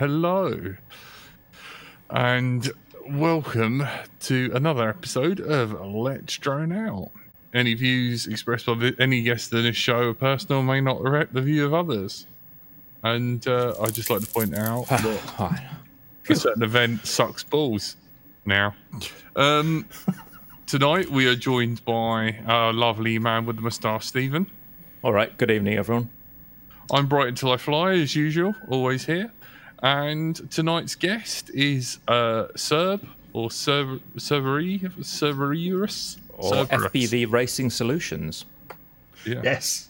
Hello, and welcome to another episode of Let's Drone Out. Any views expressed by any guest in this show are personal may not reflect the view of others. And uh, I'd just like to point out that a certain event sucks balls now. Um, tonight we are joined by our lovely man with the moustache, Stephen. All right. Good evening, everyone. I'm Brighton till I fly, as usual, always here. And tonight's guest is uh, Serb or Serb Cerberus Cerberus or FPV Racing Solutions. Yeah. Yes,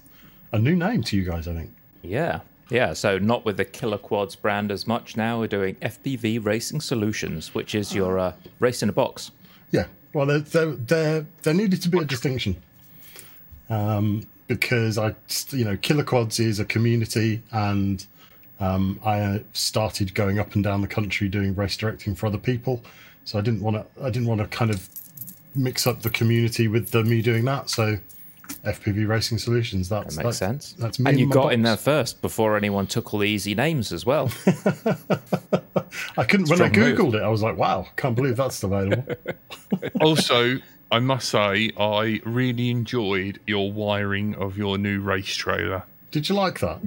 a new name to you guys, I think. Yeah, yeah. So not with the Killer Quads brand as much now. We're doing FPV Racing Solutions, which is your uh, race in a box. Yeah. Well, there, there, there, there needed to be a distinction. Um, because I, you know, Killer Quads is a community and um, I uh, started going up and down the country doing race directing for other people, so I didn't want to. I didn't want to kind of mix up the community with the, me doing that. So FPV Racing Solutions. That's, that makes that, sense. That's me. And you got box. in there first before anyone took all the easy names as well. I couldn't. Strong when I googled move. it, I was like, "Wow, can't believe that's available." also, I must say, I really enjoyed your wiring of your new race trailer. Did you like that?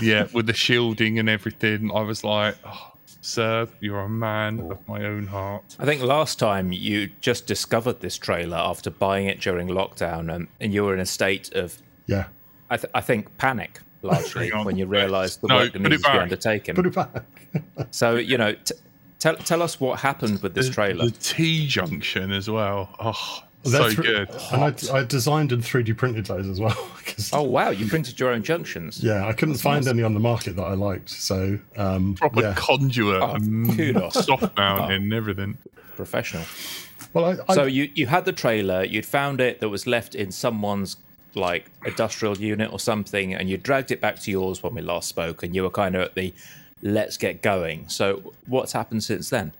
Yeah, with the shielding and everything. I was like, oh, Sir, you're a man of my own heart. I think last time you just discovered this trailer after buying it during lockdown, and, and you were in a state of yeah, I, th- I think panic largely when you realised the no, work that needs to be undertaken. Put it back. so you know, t- tell tell us what happened with this the, trailer. The T junction as well. Oh, so good. And I, I, designed and 3D printed those as well. oh wow, you printed your own junctions. Yeah, I couldn't That's find nice. any on the market that I liked. So um, proper yeah. conduit, oh, kudos, soft mounting, oh. and everything. Professional. Well, I, I, so you you had the trailer, you'd found it that was left in someone's like industrial unit or something, and you dragged it back to yours when we last spoke, and you were kind of at the let's get going. So what's happened since then?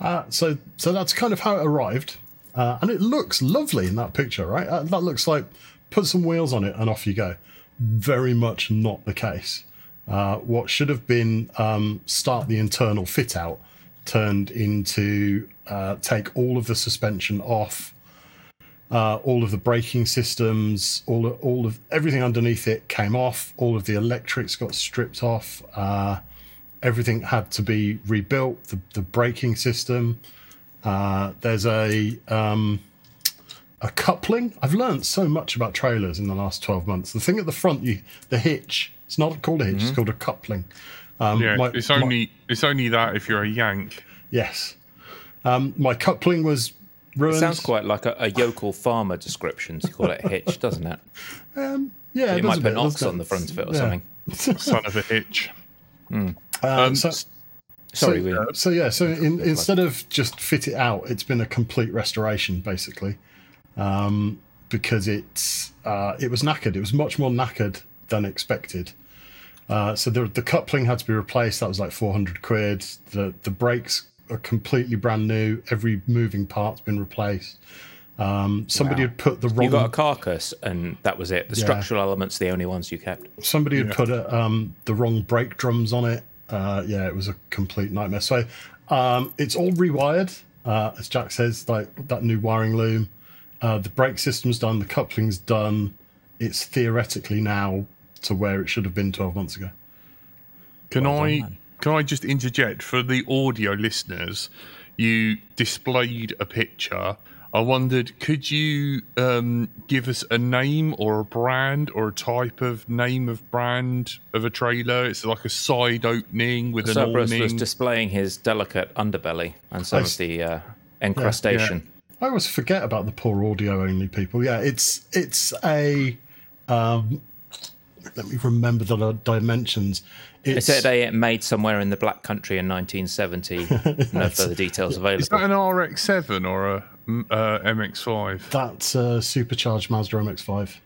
Uh, so so that's kind of how it arrived. Uh, and it looks lovely in that picture, right? Uh, that looks like put some wheels on it and off you go. Very much not the case. Uh, what should have been um, start the internal fit out turned into uh, take all of the suspension off, uh, all of the braking systems, all of, all of everything underneath it came off. All of the electrics got stripped off. Uh, everything had to be rebuilt. The, the braking system. Uh, there's a um, a coupling. I've learned so much about trailers in the last 12 months. The thing at the front, you the hitch. It's not called a hitch. Mm-hmm. It's called a coupling. Um, yeah, my, it's only my, it's only that if you're a yank. Yes. Um, my coupling was ruined. It sounds quite like a, a yokel farmer description to call it a hitch, doesn't it? Um, yeah, you might put an ox on the front of it or yeah. something. Son of a hitch. Mm. Um, so, Sorry, so, uh, so yeah, so in, instead of just fit it out, it's been a complete restoration basically, um, because it's uh, it was knackered. It was much more knackered than expected. Uh, so the, the coupling had to be replaced. That was like four hundred quid. The the brakes are completely brand new. Every moving part's been replaced. Um, somebody wow. had put the wrong. You got a carcass, and that was it. The yeah. structural elements, the only ones you kept. Somebody had put a, um, the wrong brake drums on it uh, yeah, it was a complete nightmare. So um, it's all rewired, uh, as Jack says, like that new wiring loom. Uh, the brake system's done, the coupling's done. It's theoretically now to where it should have been 12 months ago. Can well I done, can I just interject for the audio listeners? You displayed a picture I wondered, could you um, give us a name or a brand or a type of name of brand of a trailer? It's like a side opening with an Cerberus awning. was displaying his delicate underbelly and some Nice. of the uh, encrustation. I always forget about the poor audio only people. Yeah, it's it's a. Um, let me remember the dimensions. It It's, said it made somewhere in the Black Country in 1970. no further details available. Is that an RX-7 or a uh, MX-5? that's a supercharged Mazda MX-5.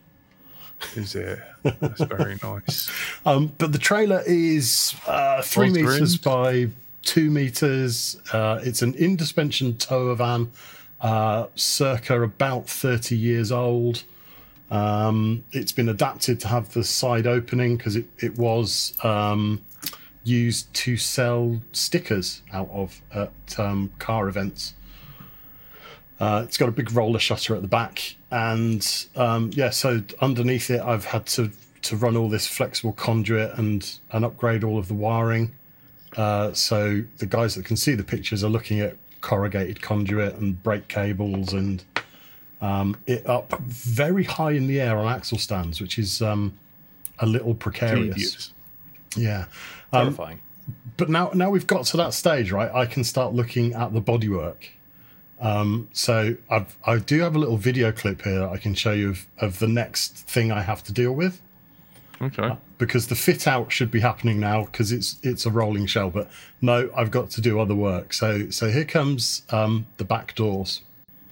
Is it? That's very nice. Um, but the trailer is uh, three meters by two meters. Uh, it's an in-suspension tower van, uh, circa about 30 years old. Um, it's been adapted to have the side opening because it, it was um, used to sell stickers out of at um, car events. Uh, it's got a big roller shutter at the back, and um, yeah, so underneath it, I've had to to run all this flexible conduit and and upgrade all of the wiring. Uh, so the guys that can see the pictures are looking at corrugated conduit and brake cables and um, it up very high in the air on axle stands, which is um, a little precarious. Yeah. Terrifying. but now now we've got to that stage, right? I can start looking at the bodywork. Um, so I've, I do have a little video clip here that I can show you of, of the next thing I have to deal with Okay. because the fit out should be happening now because it's it's a rolling shell. But no, I've got to do other work. So so here comes um, the back doors.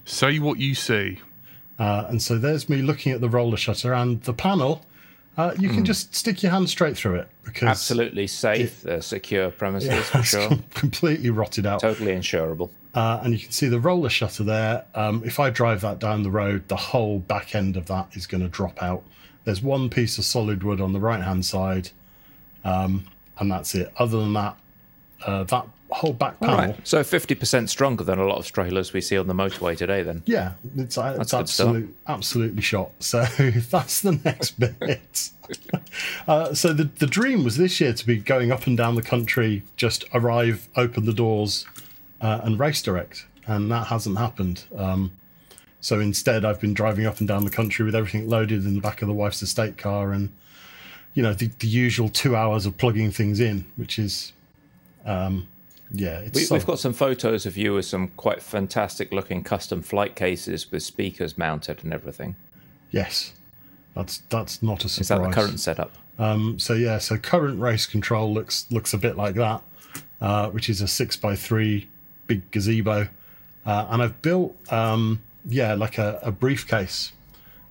Say what you see. Uh, and so there's me looking at the roller shutter and the panel. Uh, you can just stick your hand straight through it because Absolutely safe, secure premises Yeah, for sure. completely rotted out. Totally insurable. Uh, and you can see the roller shutter there. Um, if I drive that down the road, the whole back end of that is going to drop out. There's one piece of solid wood on the right hand side, um, and that's it. Other than that, uh, that whole back panel, right. So 50% stronger than a lot of trailers we see on the motorway today, then. yeah, it's, uh, it's good start. absolute, absolutely shot. So that's the next bit. uh, so the the dream was this year to be going up and down the country, just arrive, open the doors, uh, and race direct, and that hasn't happened. Um, so instead, I've been driving up and down the country with everything loaded in the back of the wife's estate car, and you know the, the usual two hours of plugging things in, which is, um, yeah, it's We, we've got some photos of you with some quite fantastic looking custom flight cases with speakers mounted and everything. yes, that's that's not a surprise. Is that the current setup? Um, so yeah, so current race control looks looks a bit like that, uh, which is a six by three big gazebo, uh, and I've built um, yeah like a, a briefcase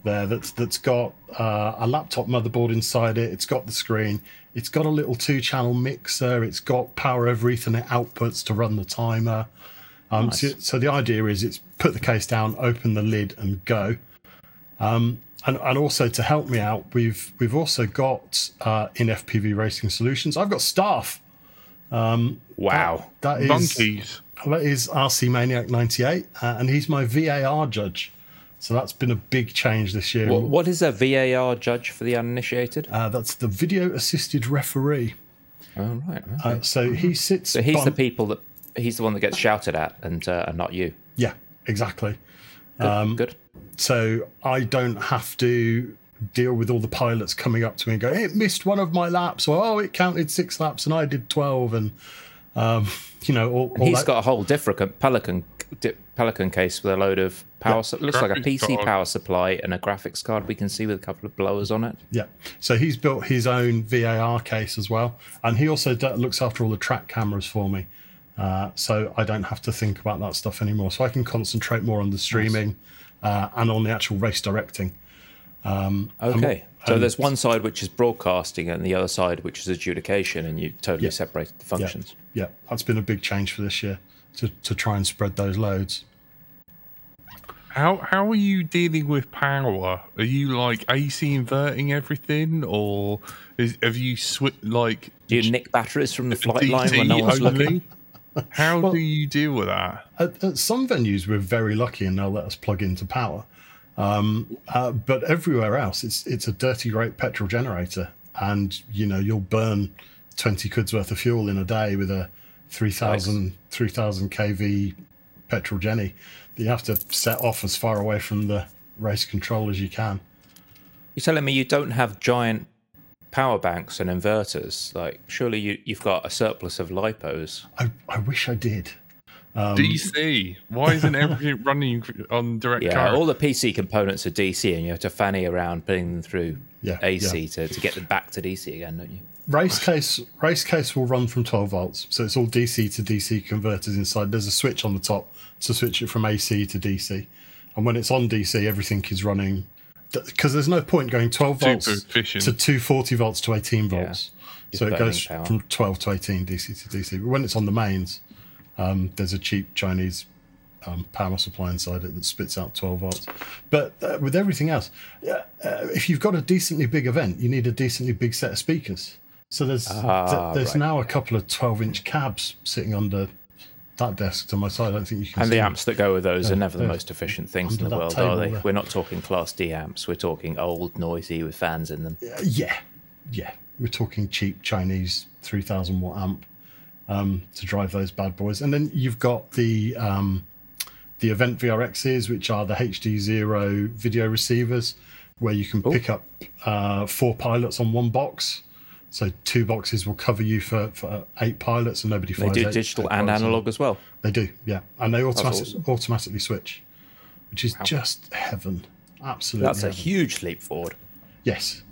there that's that's got uh, a laptop motherboard inside it. It's got the screen. It's got a little two channel mixer. It's got power over Ethernet outputs to run the timer. Um, so, so the idea is it's put the case down, open the lid, and go and, and also to help me out, we've we've also got uh, in FPV Racing Solutions. I've got staff. Wow. That is Monkeys. that is RC Maniac ninety eight, uh, and he's my VAR judge. So that's been a big change this year. What, what is a VAR judge for the uninitiated? Uh, that's the video assisted referee. oh, right. okay. Uh, so he sits. so he's bum- the people that he's the one that gets shouted at and, uh, and not you. Yeah, exactly. Good. Um, good. so I don't have to deal with all the pilots coming up to me and go, "It missed one of my laps," or "Oh, it counted six laps and I did twelve, and um, you know, all, all He's that- got a whole different Pelican Pelican case with a load of power. su- looks like a PC card. power supply and a graphics card we can see with a couple of blowers on it. Yeah. So he's built his own VAR case as well, and he also do- looks after all the track cameras for me. Uh, so I don't have to think about that stuff anymore. So I can concentrate more on the streaming uh, and on the actual race directing. Okay. so there's one side which is broadcasting and the other side which is adjudication, and you totally Yeah. separated the Yeah. functions. Yeah. That's been a big change for this year to, to try and spread those loads. How how are you dealing with power? Are you like AC inverting everything, or is, have you swi- like Do you nick batteries from the flight line DC when no one's looking? only? How do you deal with that? At, at some venues, we're very lucky and they'll let us plug into power. Um, uh, but everywhere else, it's it's a dirty great petrol generator, and you know you'll burn twenty quid's worth of fuel in a day with a 3,000 3000 kV petrol Jenny that you have to set off as far away from the race control as you can. You're telling me you don't have giant power banks and inverters? Like, surely you, you've got a surplus of lipos. I, I wish I did. Um, DC. Why isn't everything running on direct Yeah, current? all the PC components are DC, and you have to fanny around putting them through Yeah, AC yeah. to, to get them back to DC again, don't you? Race case race case will run from 12 volts so it's all dc to dc converters inside there's a switch on the top to switch it from ac to dc and when it's on dc everything is running because there's no point going 12 volts to 240 volts to 18 volts You're so it goes power. from 12 to 18 dc to dc but when it's on the mains um, there's a cheap chinese um, power supply inside it that spits out 12 volts. But uh, with everything else, uh, if you've got a decently big event, you need a decently big set of speakers. So there's Ah, th- there's right. now a couple of 12 inch cabs sitting under that desk to my side. I don't think you can And the them. amps that go with those are never the most efficient things in the world, table are they? there. We're not talking Class D amps. We're talking old, noisy with fans in them. Uh, yeah, yeah. We're talking cheap Chinese 3000 watt amp um, to drive those bad boys. And then you've got the um, the Event VRXs, which are the HD Zero video receivers, where you can pick up uh, four pilots on one box. So two boxes will cover you for, for eight pilots, and nobody They flies. do eight- digital eight and analog as well. They do, yeah, and they automatic, awesome. automatically switch, which is just heaven. Absolutely, That's a huge leap forward. Yes,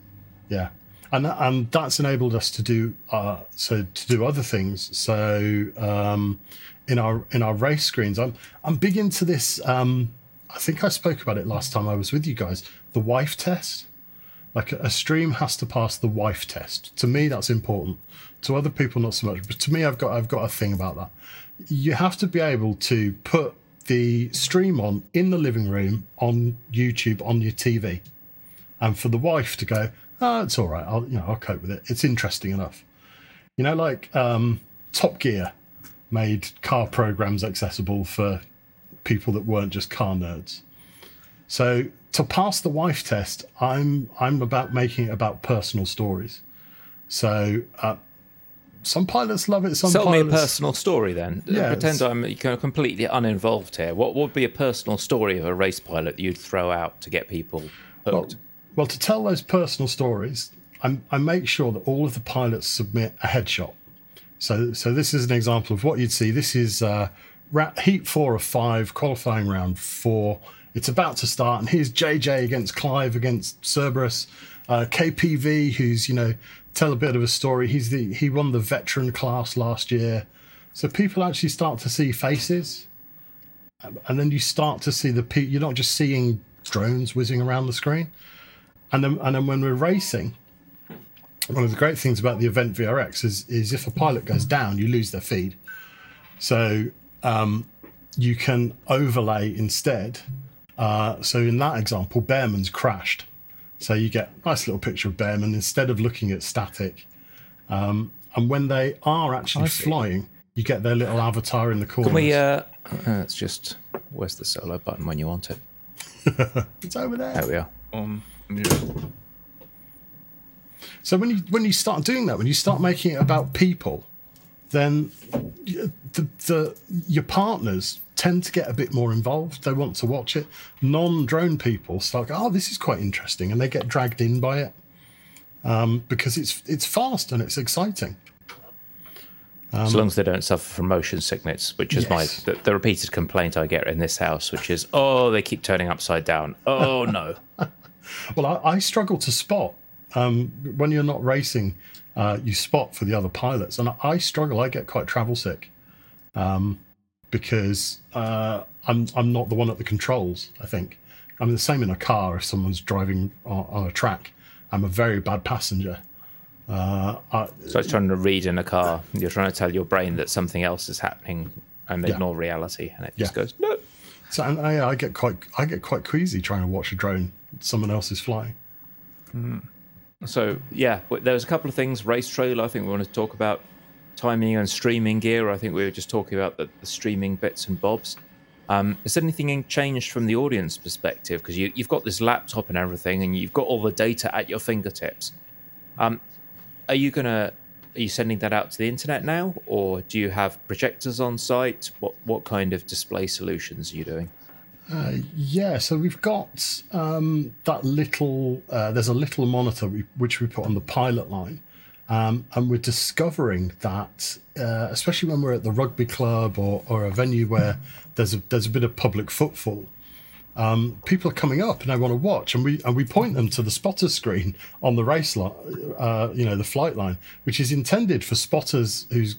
yeah, and and that's enabled us to do uh, so to do other things. So um, in our in our race screens, I'm I'm big into this. Um, I think I spoke about it last time I was with you guys. The wife test, like a, stream has to pass the wife test. To me, that's important. To other people, not so much. But to me, I've got I've got a thing about that. You have to be able to put the stream on in the living room on YouTube on your TV and for the wife to go, oh, it's all right. I'll you know I'll cope with it. It's interesting enough. You know, like um, Top Gear made car programs accessible for people that weren't just car nerds. So to pass the wife test, I'm I'm about making it about personal stories. So uh, some pilots love it. Some Tell me a personal story then. Yeah, Pretend it's- I'm completely uninvolved here. What would be a personal story of a race pilot that you'd throw out to get people Well, hooked? well, to tell those personal stories, I'm, I make sure that all of the pilots submit a headshot. So, so this is an example of what you'd see. This is uh, heat four of five, qualifying round four. It's about to start, and here's JJ against Clive against Cerberus. Uh, KPV, who's you know tell a bit of a story. He's the he won the veteran class last year, so people actually start to see faces and then you start to see the pe- you're not just seeing drones whizzing around the screen and then and then when we're racing one of the great things about the event vrx is is if a pilot goes down you lose their feed so um, you can overlay instead uh, so in that example bearman's crashed so you get a nice little picture of bearman instead of looking at static um, and when they are actually flying you get their little avatar in the corner Can we? Uh, uh, it's just where's the solo button when you want it? it's over there There we are. on yeah. So when you when you start doing that, when you start making it about people, then the, the your partners tend to get a bit more involved. They want to watch it. Non-drone people start, oh, this is quite interesting, and they get dragged in by it um, because it's it's fast and it's exciting. as long as they don't suffer from motion sickness, which is Um, Yes. my the, the repeated complaint I get in this house, which is oh they keep turning upside down. Oh no. Well, I, I struggle to spot um, when you're not racing. Uh, you spot for the other pilots, and I struggle. I get quite travel sick um, because uh, I'm I'm not the one at the controls. I think I'm the same in a car. If someone's driving on, on a track, I'm a very bad passenger. Uh, I, So it's trying to read in a car. You're trying to tell your brain that something else is happening and Yeah. ignore reality, and it just Yeah. goes no. so and I, I get quite I get quite queasy trying to watch a drone someone else is flying. So yeah, w- there was a couple of things. Race trailer. I think we want to talk about timing and streaming gear. I think we were just talking about the, the streaming bits and bobs. Um, has anything changed from the audience perspective? Because you, you've got this laptop and everything, and you've got all the data at your fingertips. Um, are you to are you sending that out to the internet now, or do you have projectors on site? What what kind of display solutions are you doing? Uh, yeah, so we've got um, that little. Uh, there's a little monitor we, which we put on the pilot line, um, and we're discovering that, uh, especially when we're at the rugby club or, or a venue where there's a there's a bit of public footfall, um, people are coming up and they want to watch, and we and we point them to the spotter screen on the race line, uh, you know, the flight line, which is intended for spotters who's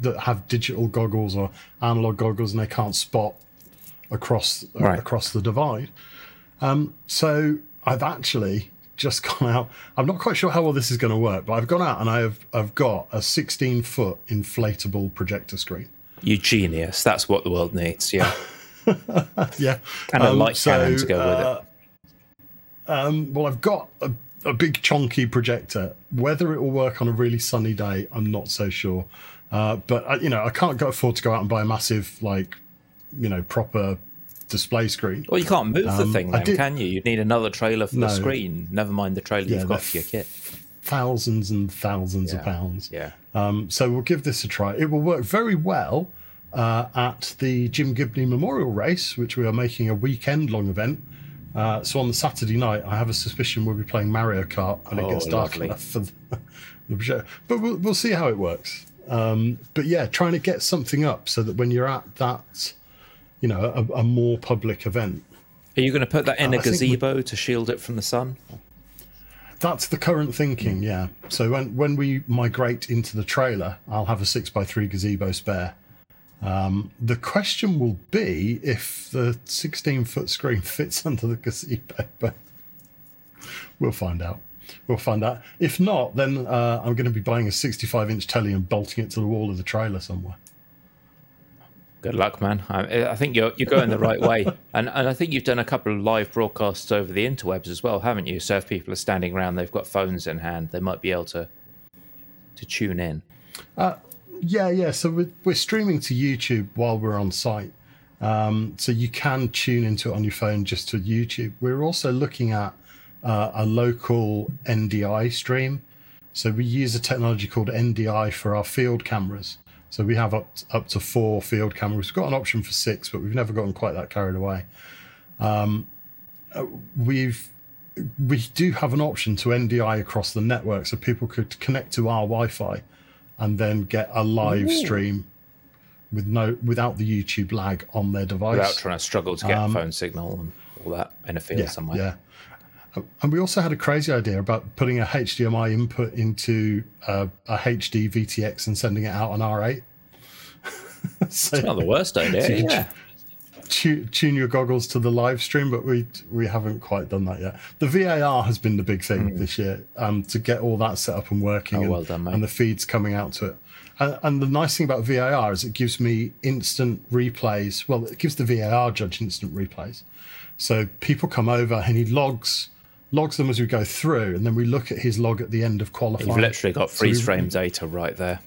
that have digital goggles or analog goggles and they can't spot across Right. across the divide. Um, so I've actually just gone out. I'm not quite sure how well this is going to work, but I've gone out and I have I've got a 16 foot inflatable projector screen. You genius. That's what the world needs. Yeah. Yeah, Kind of Um, light cannon to go with it. Um, well, I've got a, a big chonky projector. Whether it will work on a really sunny day, I'm not so sure. Uh, but I, you know, I can't afford to go out and buy a massive, like, you know, proper display screen. Well, you can't move the Um, thing then, did- can you? You'd need another trailer for the screen. Never mind the trailer Yeah, you've got for your kit. Thousands and thousands of pounds. Yeah. Um, so we'll give this a try. It will work very well uh, at the Jim Gibney Memorial Race, which we are making a weekend long event. Uh, so on the Saturday night, I have a suspicion we'll be playing Mario Kart when Oh, it gets dark lovely. enough for the, the projector. But we'll, we'll see how it works. Um, but yeah, trying to get something up so that when you're at that, you know, a, a more public event, Are you going to put that in Uh, a think we- gazebo to shield it from the sun? That's the current thinking, yeah. So when when we migrate into the trailer, I'll have a six by three gazebo spare. Um, the question will be if the sixteen foot screen fits under the gazebo, but we'll find out. We'll find out. If not, then uh, I'm going to be buying a 65 inch telly and bolting it to the wall of the trailer somewhere. Good luck, man. I, I think you're you're going the right way, and and I think you've done a couple of live broadcasts over the interwebs as well, haven't you? So if people are standing around, they've got phones in hand, they might be able to to tune in. Yeah, yeah. So we're, we're streaming to YouTube while we're on site. Um, so you can tune into it on your phone just to YouTube. We're also looking at uh, a local NDI stream. So we use a technology called NDI for our field cameras. So we have up up to four field cameras. We've got an option for six, but we've never gotten quite that carried away. Um, uh, we've we do have an option to NDI across the network, so people could connect to our Wi-Fi and then get a live stream with no without the YouTube lag on their device. Without trying to struggle to get a phone signal and all that in a field Um, yeah, somewhere. yeah. And we also had a crazy idea about putting a HDMI input into uh, a HD VTX and sending it out on R8. so It's not the worst idea. So yeah. tu- tune your goggles to the live stream, but we we haven't quite done that yet. The VAR has been the big thing this year, um, to get all that set up and working. Oh, and, well done, and the feeds coming out to it. And, and the nice thing about VAR is it gives me instant replays. Well, it gives the VAR judge instant replays. So people come over and he logs logs them as we go through, and then we look at his log at the end of qualifying. You've literally got So freeze frame data right there.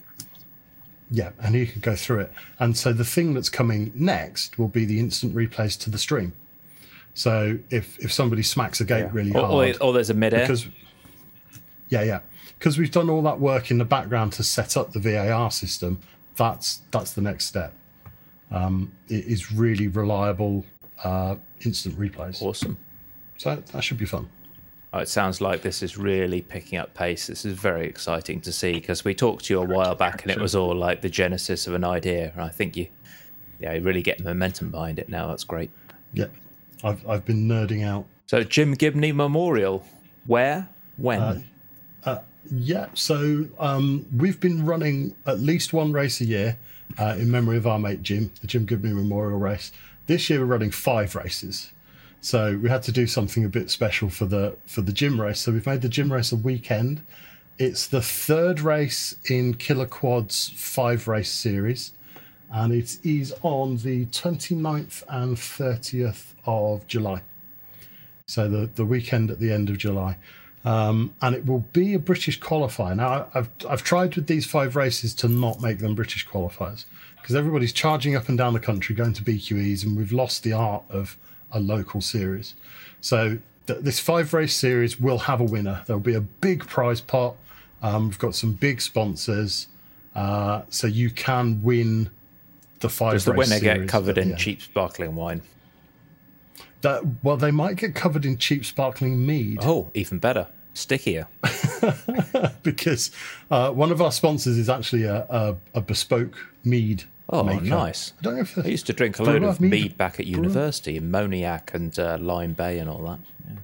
yeah, and he can go through it. And so the thing that's coming next will be the instant replays to the stream. So if if somebody smacks a gate really Or, hard, or, or there's a mid air. because yeah, yeah, because we've done all that work in the background to set up the VAR system. That's that's the next step. Um, it is really reliable uh, instant replays. Awesome. So that should be fun. Oh, it sounds like this is really picking up pace. This is very exciting to see because we talked to you a while back and it was all like the genesis of an idea. And I think you, yeah, you really get momentum behind it now. That's great. Yeah, I've I've been nerding out So Jim Gibney Memorial, where, when? Yeah, so um, we've been running at least one race a year uh, in memory of our mate Jim, the Jim Gibney Memorial Race. This year we're running five races, so we had to do something a bit special for the for the Jim race. So we've made the Jim race a weekend. It's the third race in Killer Quad's five race series, and it is on the 29th and 30th of July. So the, the weekend at the end of July um, and it will be a British qualifier. Now, I've I've tried with these five races to not make them British qualifiers because everybody's charging up and down the country going to BQEs, and we've lost the art of a local series. So th- this five race series will have a winner. There'll be a big prize pot. Um, we've got some big sponsors, uh, so you can win the five. Does the winner get covered in cheap sparkling wine? That, well, they might get covered in cheap sparkling mead Oh, even better. Stickier. because uh, one of our sponsors is actually a, a, a bespoke mead. Oh, maker. nice. I don't know if I used to drink a load of mead. back at university in Moniac and uh, Lime Bay and all that. Yeah.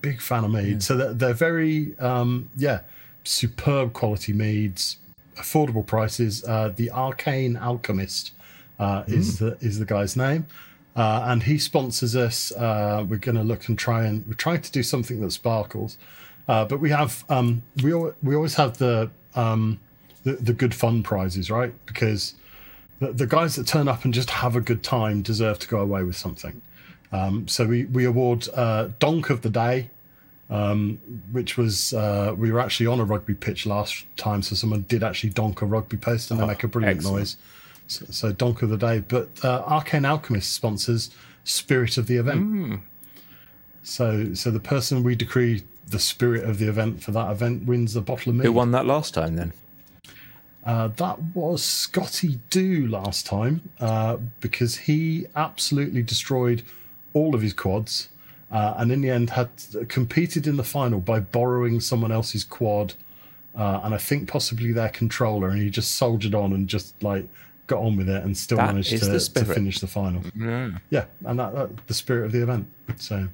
big fan of mead. So they're, they're very, um, yeah, superb quality meads, affordable prices. Uh, the Arcane Alchemist uh, is the is the guy's name, uh, and he sponsors us. Uh, we're going to look and try and we're trying to do something that sparkles, uh, but we have um, we al- we always have the um, the, the good fun prizes, right? Because the, the guys that turn up and just have a good time deserve to go away with something. Um, so we we award uh, Donk of the Day, um, which was uh, we were actually on a rugby pitch last time, so someone did actually donk a rugby post and they make a brilliant excellent. noise. So, so donk of the day, but uh, Arcane Alchemist sponsors Spirit of the event. So so the person we decree the spirit of the event for that event wins a bottle of mead. Who won that last time then? Uh, that was Scotty Do last time uh, because he absolutely destroyed all of his quads, uh, and in the end had competed in the final by borrowing someone else's quad, uh, and I think possibly their controller, and he just soldiered on and just like got on with it and still That managed to, to finish the final. Yeah. Yeah, and that, that the spirit of the event. So.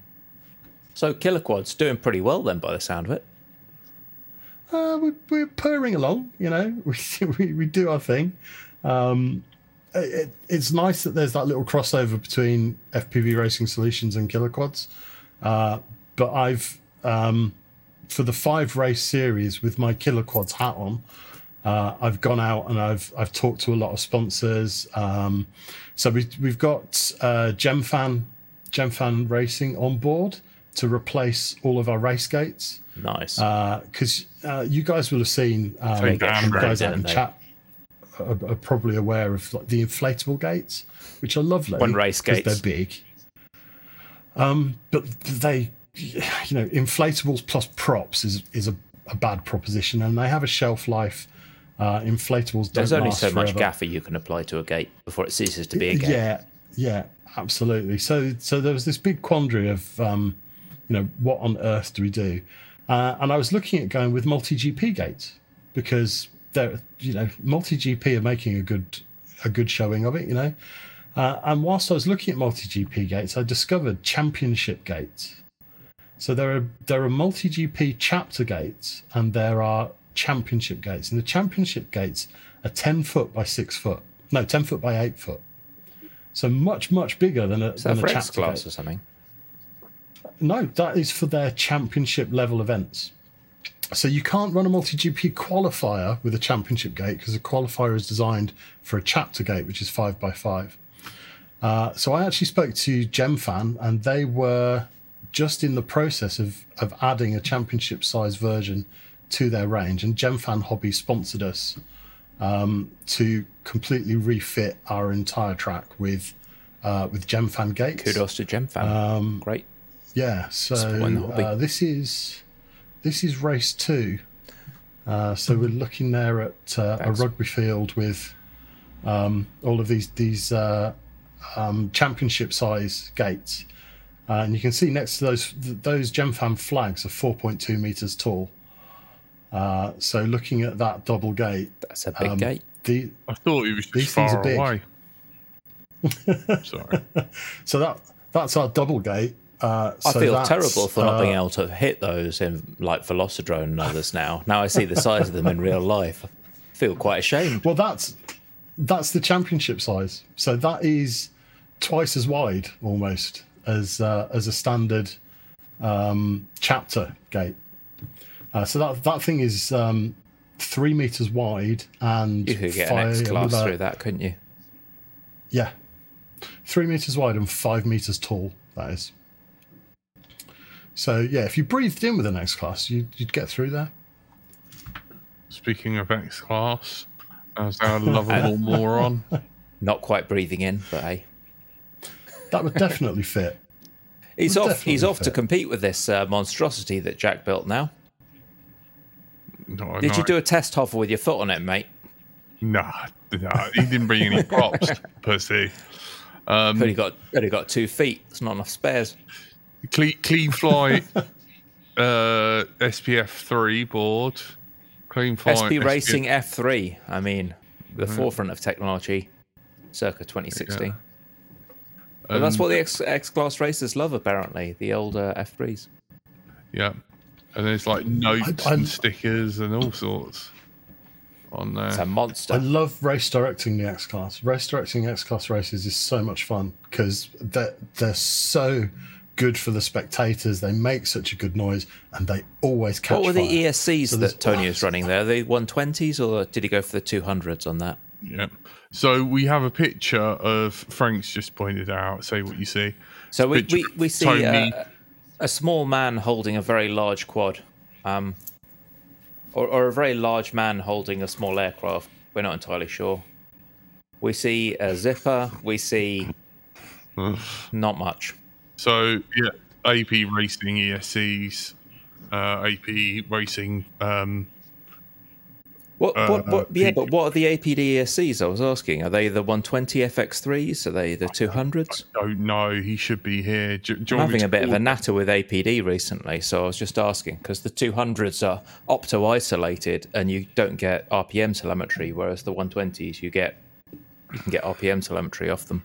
So Killer Quad's doing pretty well then, by the sound of it. Uh, we're, we're purring along, you know, we, we, we do our thing. Um, it, it's nice that there's that little crossover between FPV Racing Solutions and Killer Quads. Uh, but I've, um, for the five race series with my Killer Quads hat on, uh, I've gone out and I've I've talked to a lot of sponsors. Um, so we, we've got uh, Gemfan, Gemfan Racing on board to replace all of our race gates Nice. because uh, you guys will have seen um, you guys out in chat are, are probably aware of like, the inflatable gates, which are lovely. One race gates. They're big. Um, but they, you know, inflatables plus props is is a, a bad proposition, and they have a shelf life. Uh, inflatables don't There's only so much gaffer you can apply to a gate before it ceases to be a gate. Yeah, yeah, absolutely. So, so there was this big quandary of, um, you know, what on earth do we do? Uh, and I was looking at going with multi GP gates because they're, you know, multi GP are making a good, a good showing of it, you know. Uh, and whilst I was looking at multi GP gates, I discovered championship gates. So there are there are multi GP chapter gates and there are championship gates, and the championship gates are ten foot by six foot. No, ten foot by eight foot. So much much bigger than a, that than a chapter class gate. or something? No, that is for their championship level events. So you can't run a multi GP qualifier with a championship gate because a qualifier is designed for a chapter gate, which is five by five. Uh, so I actually spoke to Gemfan, and they were just in the process of of adding a championship size version to their range. And Gemfan Hobby sponsored us um, to completely refit our entire track with uh, with Gemfan gates. Kudos to Gemfan. Um, Great. Yeah, so Supporting the hobby. uh, this is this is race two. Uh, so we're looking there at uh, a rugby field with um, all of these these uh, um, championship size gates, uh, and you can see next to those th- those Gemfan flags are 4.2 meters tall. Uh, so looking at that double gate, That's a big um, gate. the I thought he was just These things far are big. away. Sorry. so that that's our double gate. Uh, I so feel terrible for not being uh, able to hit those in like Velocidrone and others now. Now I see the size of them in real life. I feel quite ashamed. Well, that's that's the championship size. So that is twice as wide almost as uh, as a standard um, chapter gate. Uh, so that that thing is um, three meters wide and You could get an X five- class uh, through that, couldn't you? Yeah, three meters wide and five meters tall. That is. So yeah, if you breathed in with an X class, you'd, you'd get through there. Speaking of X class, as our lovable moron. Not quite breathing in, but hey. That would definitely fit. He's Would off. He's definitely off to compete with this uh, monstrosity that Jack built now. Not a Did you do a test hover with your foot on it, mate? Nah, nah, he didn't bring any props per se. Um, Only got only got two feet. It's not enough spares. Clean, Cleanflight, uh, SPF three board, Cleanflight. SP SPF Racing F3. I mean, the Mm-hmm. forefront of technology, circa 2016. But that's what the X, X class racers love, apparently. The older F3s. Yeah, and there's like notes I'm- and stickers and all sorts on there. It's a monster. I love race directing the X Class. Race directing X Class races is so much fun because they're, they're so good for the spectators. They make such a good noise and they always catch what were the. ESCs So that Tony was running there? Are they 120s or did he go for the 200s on that? Yeah. So we have a picture of Frank's just pointed out. Say what you see. So we, we, we see Tony. uh, a small man holding a very large quad, um, or, or a very large man holding a small aircraft. We're not entirely sure. We see a zipper. We see not much. So yeah, AP Racing ESCs, uh, AP Racing. Um, What, what, Uh, yeah, P- but what are the APD ESCs? I was asking. Are they the 120 FX3s? Are they the 200s? don't know. He should be here. Do, do I'm having a bit of a natter with APD recently, so I was just asking because the 200s are opto isolated and you don't get RPM telemetry, whereas the 120s you get you can get RPM telemetry off them.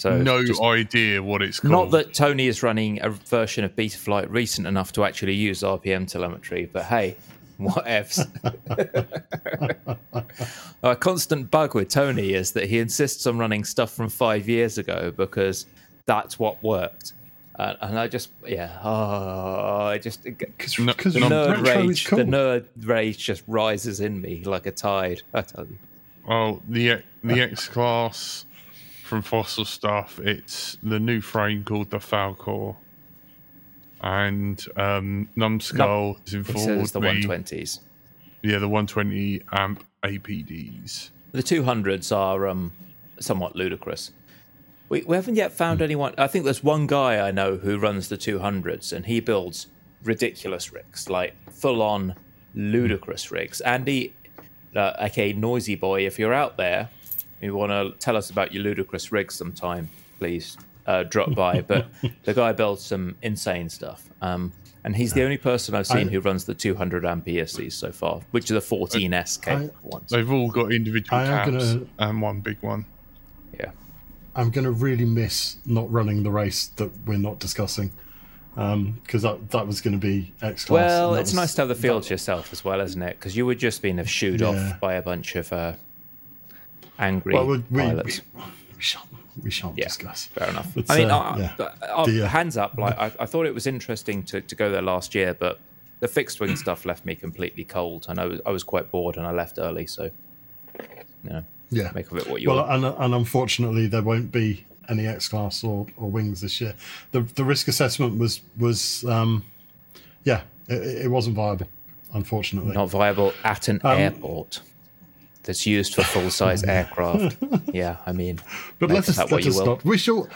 So No just- idea what it's called. not that Tony is running a version of Betaflight recent enough to actually use RPM telemetry, but hey, what ifs? a constant bug with Tony is that he insists on running stuff from five years ago because that's what worked. Uh, and I just, yeah, oh, I just Because No- no- nerd rage, cool. the nerd rage just rises in me like a tide. I tell you. Oh, the the X class from Fossil Stuff. It's the new frame called the Falcor, and um, Numbskull is It informed says the 120s. Yeah, the 120 amp APDs. The 200s are um, somewhat ludicrous. We, we haven't yet found anyone. I think there's one guy I know who runs the 200s and he builds ridiculous rigs, like full on ludicrous rigs. Andy, uh, aka Noisy Boy, if you're out there, you want to tell us about your ludicrous rigs sometime, please uh, drop by. But the guy builds some insane stuff. Um, and he's the only person I've seen I- who runs the 200 amp ESCs so far, which are the 14S capable ones. They've all got individual I am caps gonna- and one big one. Yeah. I'm going to really miss not running the race that we're not discussing because that, that was going to be X Class. Well, it's was- nice to have the field to yourself as well, isn't it? Because you were just being shooed Yeah. off by a bunch of uh, angry Well, we, we, we, pilots. we shan't, we shan't Yeah, discuss. Fair enough. I mean, uh, I- yeah. I- I- The, uh, hands up. Like I, I thought it was interesting to, to go there last year, but the fixed wing stuff left me completely cold, and I was I was quite bored, and I left early. So, you know, Yeah. make of it what you Well, want. and, and unfortunately, there won't be any X Class or, or wings this year. The the risk assessment was was um, yeah, it, it wasn't viable, unfortunately. Not viable at an Um, airport that's used for full size aircraft. Yeah, I mean, but let us let you us will. not. We shall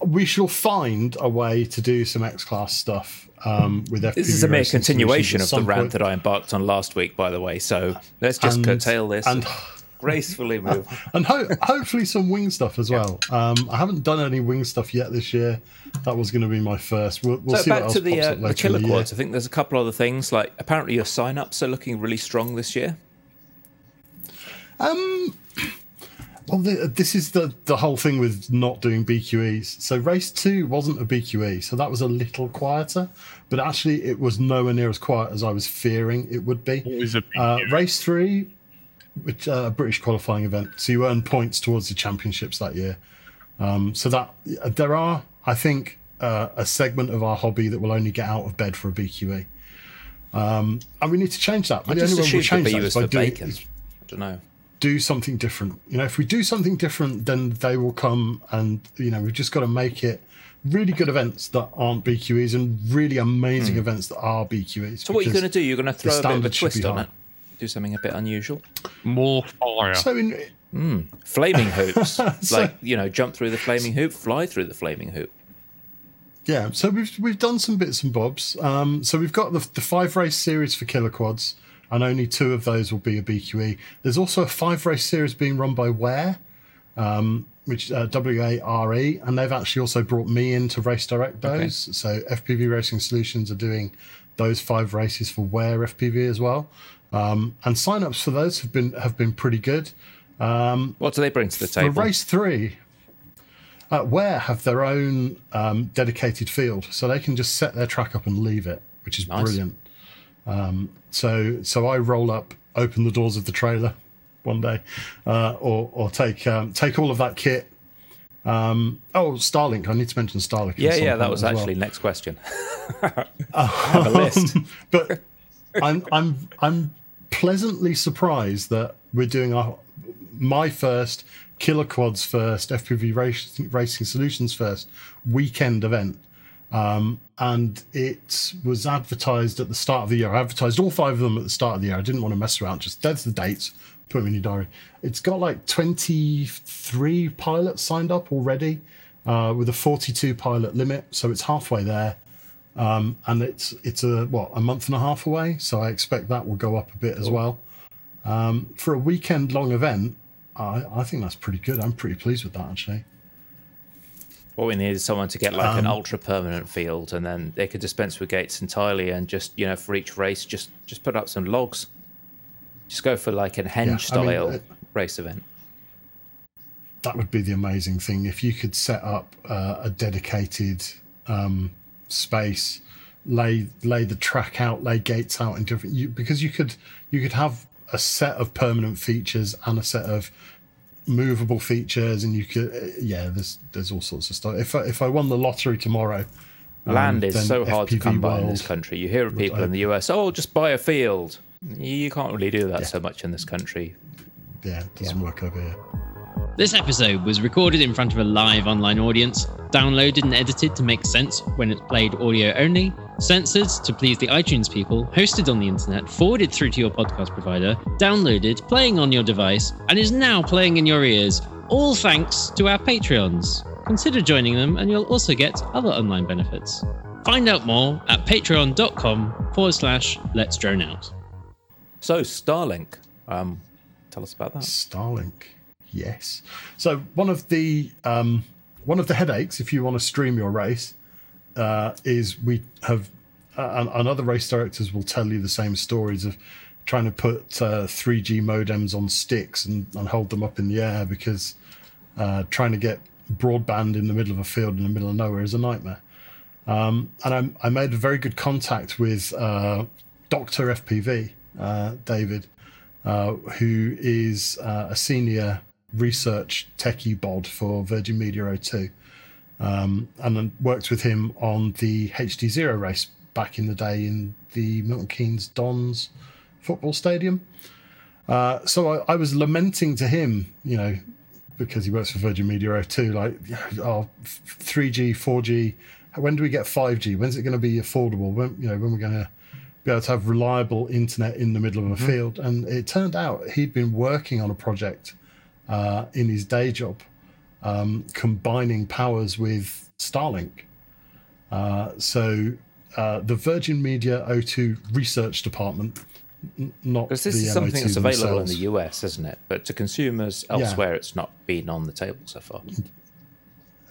we shall find a way to do some X Class stuff um, with FPV This is a mere continuation of the rant point. that I embarked on last week, by the way. So let's just And- curtail this and- and gracefully move. and ho- hopefully some wing stuff as well. Um, I haven't done any wing stuff yet this year. That was going to be my first. We'll, we'll so see what back else to the, pops uh, up the killer quads. I think there's a couple other things. Like apparently your sign-ups are looking really strong this year. Well, the, this is the the whole thing with not doing BQEs. So race two wasn't a BQE, so that was a little quieter, but actually it was nowhere near as quiet as I was fearing it would be. What is a Uh, race three, which uh, a British qualifying event, so you earn points towards the championships that year. Um, so that there are, I think, uh, a segment of our hobby that will only get out of bed for a BQE. Um, and we need to change that. I the just only way we'll change B that was is by doing bacon. is I don't know. Do something different. You know, if we do something different, then they will come and, you know, we've just got to make it really good events that aren't BQEs and really amazing events that are BQEs. So what are you going to do? You're going to throw a bit of a standard should be twist on high. it. Do something a bit unusual. More fire. So in, Flaming hoops, So- like you know, jump through the flaming hoop, fly through the flaming hoop. Yeah, so we've we've done some bits and bobs. Um, so we've got the, the five race series for killer quads. And only two of those will be a BQE. There's also a five race series being run by Ware, um, which uh, W A R E, and they've actually also brought me in to race direct those. So FPV Racing Solutions are doing those five races for Ware FPV as well, um, and sign-ups for those have been have been pretty good. What do they bring to the For table? race three, uh, Ware have their own um, dedicated field, so they can just set their track up and leave it, which is Nice. brilliant. Um, so, so I roll up, open the doors of the trailer one day, uh, or or take um, take all of that kit. Um, oh, Starlink! I need to mention Starlink. Yeah, yeah, that was as well. actually next question. I have a list. but I'm I'm I'm pleasantly surprised that we're doing our my first Killer Quads first FPV racing, racing Solutions first weekend event, um, and it was advertised at the start of the year. I advertised all five of them at the start of the year. I didn't want to mess around. Just there's the dates. Put them in your diary. It's got like 23 pilots signed up already, uh, with a 42 pilot limit. So it's halfway there and it's it's a what a month and a half away so i expect that will go up a bit as well um, for a weekend long event I, I think that's pretty good i'm pretty pleased with that actually What we need is someone to get like Um, an ultra permanent field, and then they could dispense with gates entirely, and just you know for each race, just just put up some logs. Just go for like an henge I mean, style uh, race event. that would be the amazing thing if you could set up uh, a dedicated um, space lay lay the track out lay gates out in different you, because you could you could have a set of permanent features and a set of movable features and you could uh, yeah there's there's all sorts of stuff if I, if I won the lottery tomorrow Land um, is so hard to FPV come by in this country. You hear of people I- in the US, oh, just buy a field. You can't really do that Yeah. so much in this country. yeah it doesn't work over here This episode was recorded in front of a live online audience, downloaded and edited to make sense when it's played audio only, censored to please the iTunes people, hosted on the internet, forwarded through to your podcast provider, downloaded, playing on your device, and is now playing in your ears, all thanks to our Patreons. Consider joining them, and you'll also get other online benefits. Find out more at patreon.com forward slash let's drone out. So Starlink, um, tell us about that. Starlink. Yes. So one of the um, one of the headaches, if you want to stream your race, uh, is we have, uh, and, other race directors will tell you the same stories of trying to put uh, 3G modems on sticks and, and hold them up in the air because uh, trying to get broadband in the middle of a field in the middle of nowhere is a nightmare. Um, and I, I made a very good contact with uh, Doctor FPV, uh, David, uh, who is a senior research techie bod for Virgin Media O2, um, and then worked with him on the HD Zero race back in the day in the Milton Keynes Dons football stadium. Uh, so I, I was lamenting to him, you know, because he works for Virgin Media O2, like, oh, 3G, 4G, when do we get 5G? When's it going to be affordable? When, you know, when we're going to be able to have reliable internet in the middle of a field? And it turned out he'd been working on a project uh, in his day job, um, combining powers with Starlink. Uh, so uh, the Virgin Media O2 research department, n- not Because this is something MO2 that's available in the US, isn't it? But to consumers elsewhere, it's not been on the table so far.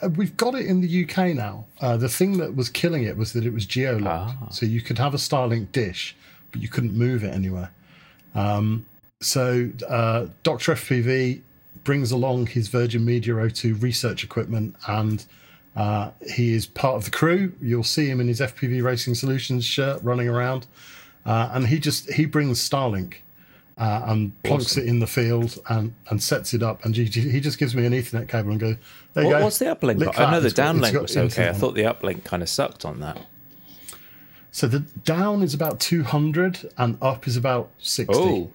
Uh, We've got it in the UK now. Uh, the thing that was killing it was that it was geolocked, Ah. so you could have a Starlink dish, but you couldn't move it anywhere. Um, so uh, Doctor FPV brings along his Virgin Media O2 research equipment, and uh, he is part of the crew. You'll see him in his FPV Racing Solutions shirt running around, uh, and he just he brings Starlink uh, and plonks it in the field and, and sets it up. And he, he just gives me an Ethernet cable and goes, "There you What, go." what's the uplink? I know the it's downlink got was okay. I internet on it. thought the uplink kind of sucked on that. So the down is about 200 and up is about 60. Oh,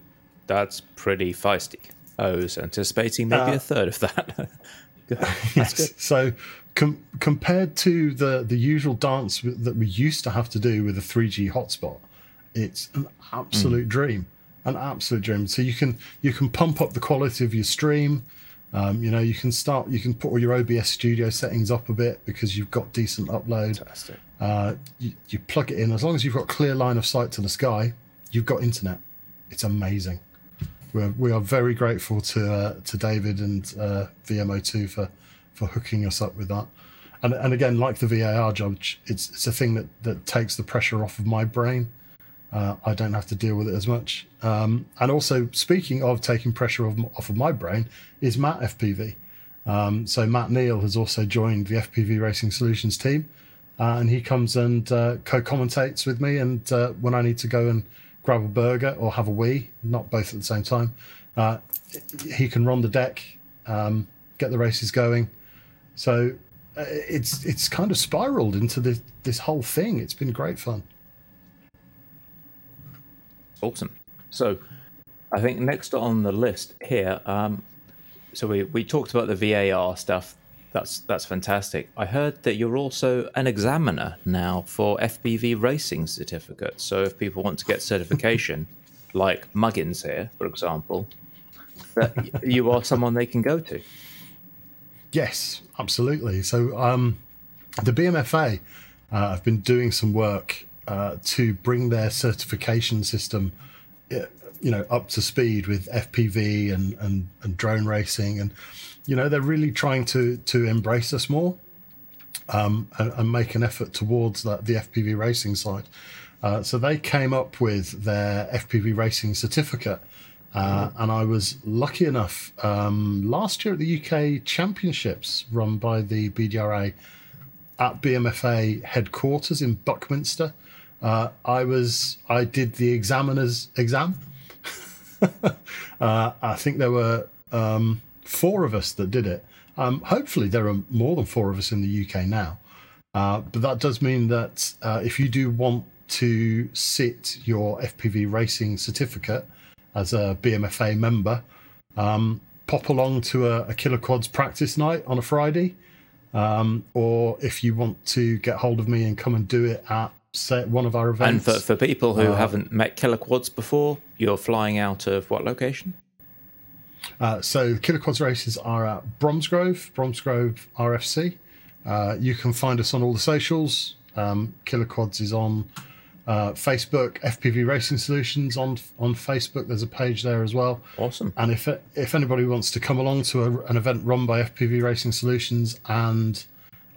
that's pretty feisty. I was anticipating maybe Uh, a third of that. yes. So com- compared to the, the usual dance w- that we used to have to do with a 3G hotspot, it's an absolute Hmm. dream. An absolute dream. So you can you can pump up the quality of your stream. Um, you know, you can start. You can put all your OBS Studio settings up a bit because you've got decent upload. Uh, you, you plug it in as long as you've got clear line of sight to the sky. You've got internet. it's amazing. We're, we are very grateful to uh, to David and uh, VMO2 for for hooking us up with that. And and again, like the VAR judge, it's it's a thing that that takes the pressure off of my brain. Uh, I don't have to deal with it as much. Um, and also, speaking of taking pressure off, off of my brain, is Matt FPV. Um, so Matt Neal has also joined the FPV Racing Solutions team, uh, and he comes and uh, co-commentates with me. And uh, when I need to go and grab a burger or have a wee, not both at the same time, uh, he can run the deck, um, get the races going. So uh, it's it's kind of spiraled into this this whole thing. It's been great fun. Awesome. So, I think next on the list here, um, so we, we talked about the VAR stuff. That's that's fantastic. I heard that you're also an examiner now for FPV racing certificates. So if people want to get certification, like Muggins here, for example, that you are someone they can go to. Yes, absolutely. So um, the BMFA uh, have been doing some work uh, to bring their certification system, uh, you know, up to speed with FPV and, and, and drone racing, and you know they're really trying to to embrace us more um, and, and make an effort towards that the FPV racing side. Uh, so they came up with their FPV racing certificate. Uh, and I was lucky enough um, last year at the UK Championships run by the BDRA at BMFA headquarters in Buckminster. Uh, I was I did the examiner's exam. uh, I think there were um, four of us that did it. Um, hopefully, there are more than four of us in the UK now. Uh, but that does mean that uh, if you do want to sit your FPV racing certificate as a BMFA member, um, pop along to a, a Killer Quads practice night on a Friday. Um, or if you want to get hold of me and come and do it at say, one of our events. And for, for people who Uh, haven't met Killer Quads before, you're flying out of what location? Uh, so Killer Quads races are at Bromsgrove, Bromsgrove RFC. Uh, you can find us on all the socials. Um, Killer Quads is on uh, Facebook, FPV Racing Solutions on on Facebook. There's a page there as well. Awesome. And if if anybody wants to come along to a, an event run by FPV Racing Solutions and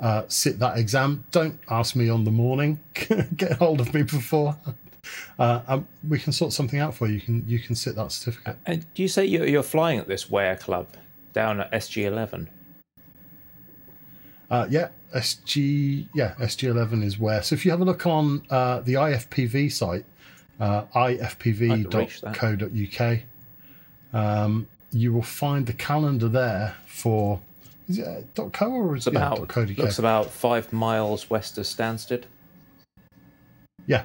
uh, sit that exam, don't ask me on the morning. Get hold of me before. Uh, um, we can sort something out for you. You can you can sit that certificate. And do you say you're, you're flying at this Ware Club down at SG11? Uh, yeah, SG yeah SG11 is where. So if you have a look on uh, the IFPV site, uh, ifpv.co.uk, um, you will find the calendar there for. Is it uh, .co or is It's it yeah, about, .co.uk? looks about five miles west of Stansted. Yeah.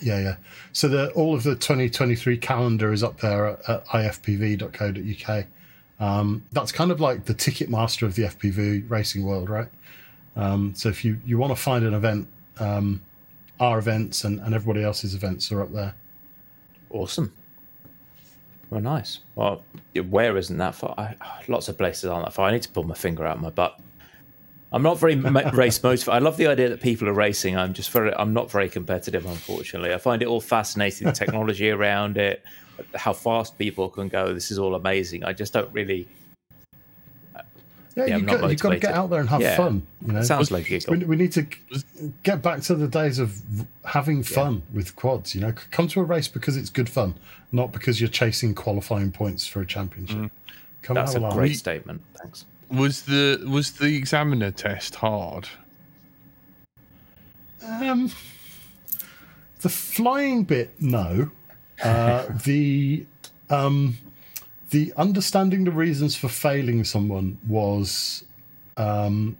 Yeah, yeah. So the all of the 2023 calendar is up there at, at ifpv.co.uk. Um, that's kind of like the ticket master of the FPV racing world, right? Um, so if you, you want to find an event, um, our events and, and everybody else's events are up there. Awesome. Well, nice. Well, where isn't that far? I, lots of places aren't that far. I need to pull my finger out my butt. I'm not very race motivated. I love the idea that people are racing. I'm just very, I'm not very competitive, unfortunately. I find it all fascinating, the technology around it, how fast people can go. This is all amazing. I just don't really. Yeah, Yeah, you got, you've got to get out there and have Yeah. fun. You know, It sounds like giggle. we, we need to get back to the days of having fun with quads. You know, come to a race because it's good fun, not because you're chasing qualifying points for a championship. Mm-hmm. Come That's a have a laugh. great statement. Thanks. Was the was the examiner test hard? Um, the flying bit, no. Uh, the um, the understanding the reasons for failing someone was um,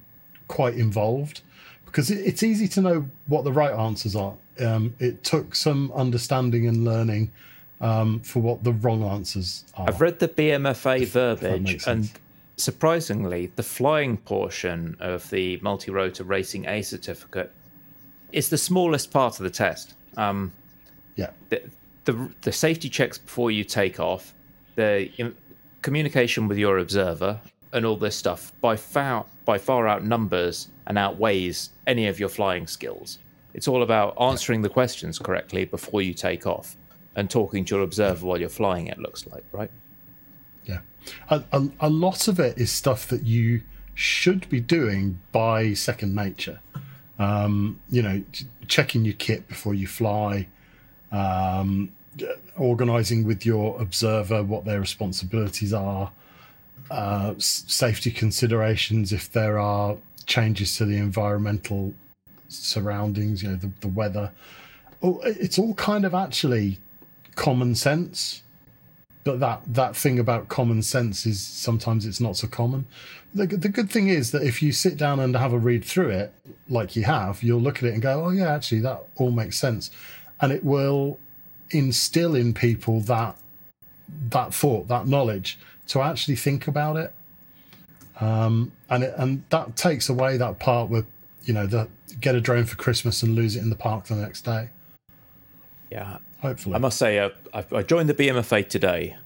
quite involved because it, it's easy to know what the right answers are. Um, it took some understanding and learning um, for what the wrong answers are. I've read the BMFA verbiage, and sense. Surprisingly, the flying portion of the multi-rotor racing A certificate is the smallest part of the test. Um, yeah, the, the the safety checks before you take off, the in, communication with your observer, and all this stuff by far by far outnumbers and outweighs any of your flying skills. It's all about answering the questions correctly before you take off. and talking to your observer while you're flying. It looks like right. A, a, a lot of it is stuff that you should be doing by second nature. Um, you know, checking your kit before you fly, um, organizing with your observer what their responsibilities are, uh, safety considerations if there are changes to the environmental surroundings, you know, the, the weather. Oh, it's all kind of actually common sense but that that thing about common sense is sometimes it's not so common. The, the good thing is that if you sit down and have a read through it, like you have, you'll look at it and go, "Oh yeah, actually that all makes sense," and it will instill in people that that thought, that knowledge, to actually think about it. Um, and it, and that takes away that part where you know the get a drone for Christmas and lose it in the park the next day. Yeah, Hopefully, I must say, uh, I, I joined the BMFA today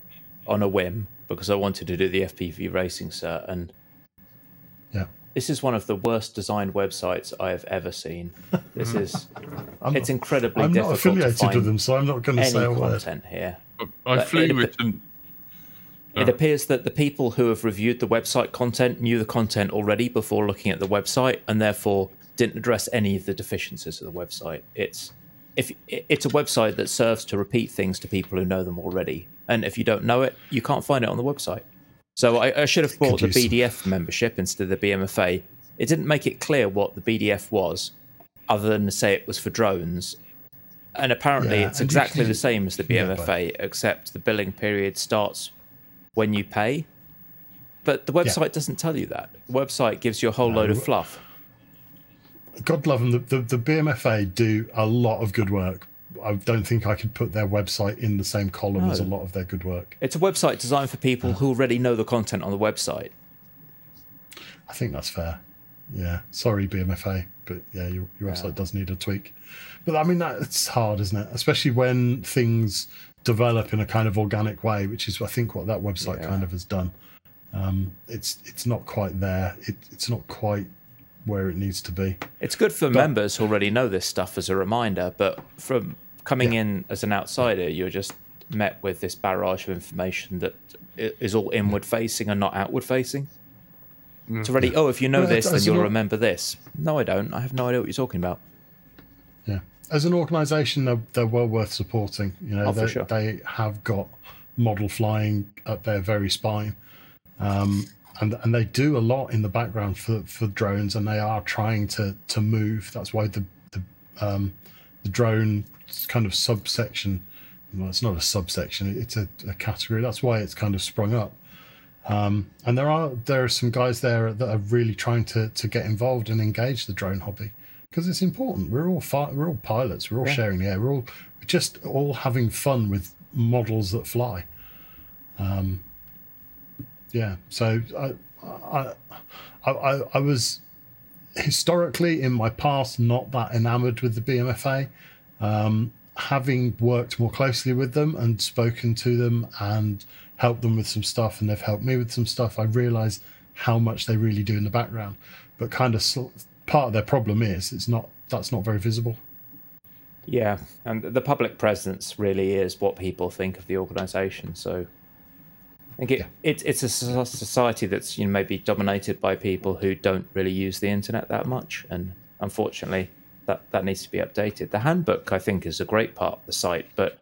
on a whim because I wanted to do the FPV racing cert, and yeah. this is one of the worst designed websites I have ever seen. This is I'm it's not, incredibly I'm not difficult to affiliated find with them, so I'm not going to any say a word. content here. I But flew it- with them. It appears that the people who have reviewed the website content knew the content already before looking at the website, and therefore didn't address any of the deficiencies of the website. It's if it's a website that serves to repeat things to people who know them already, and if you don't know it, you can't find it on the website. So I, I should have bought the Could use some- BDF membership instead of the BMFA. It didn't make it clear what the BDF was, other than to say it was for drones. And apparently, Yeah, it's and exactly the same as the Yeah, BMFA, except the billing period starts when you pay. But the website doesn't tell you that. The website gives you a whole load of fluff. God love them. The, the, the BMFA do a lot of good work. I don't think I could put their website in the same column as a lot of their good work. It's a website designed for people who already know the content on the website. I think that's fair. Yeah. Sorry, BMFA, but yeah, your, your website does need a tweak. But I mean, that's hard, isn't it? Especially when things develop in a kind of organic way, which is I think what that website Yeah. kind of has done. Um, it's it's not quite there. It, it's not quite where it needs to be. It's good for members who already know this stuff as a reminder, but from coming Yeah. in as an outsider, you're just met with this barrage of information that is all inward facing and not outward facing. It's already, oh, if you know Well, this, then you'll an- remember this. No, I don't. I have no idea what you're talking about. Yeah, as an organisation, they're, they're well worth supporting. You know, Oh, they, sure. they have got model flying at their very spine, um, and and they do a lot in the background for, for drones, and they are trying to to move. That's why the the um, the drone kind of subsection. Well, it's not a subsection; it's a, a category. That's why it's kind of sprung up. Um, and there are there are some guys there that are really trying to to get involved and engage the drone hobby because it's important. We're all fi- we're all pilots. We're all sharing the air. We're all we're just all having fun with models that fly. Um, yeah. So I I I, I, was historically in my past not that enamored with the BMFA. Um, having worked more closely with them and spoken to them and helped them with some stuff, and they've helped me with some stuff, I realised how much they really do in the background. But kind of part of their problem is it's not that's not very visible. Yeah, and the public presence really is what people think of the organisation. So I think it, Yeah. it's it's a society that's you know maybe dominated by people who don't really use the internet that much, and unfortunately, that that needs to be updated. The handbook I think is a great part of the site, but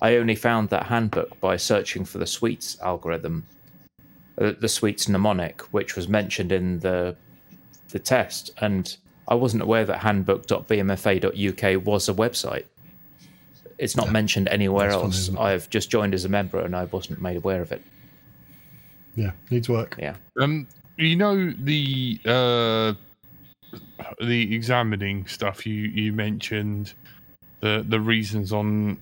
I only found that handbook by searching for the sweets algorithm, uh, the sweets mnemonic, which was mentioned in the the test, and I wasn't aware that handbook.bmfa.uk was a website. It's not mentioned anywhere That's else. I've just joined as a member and I wasn't made aware of it. Yeah, needs work. Yeah. Um, you know the uh, the examining stuff you you mentioned the the reasons on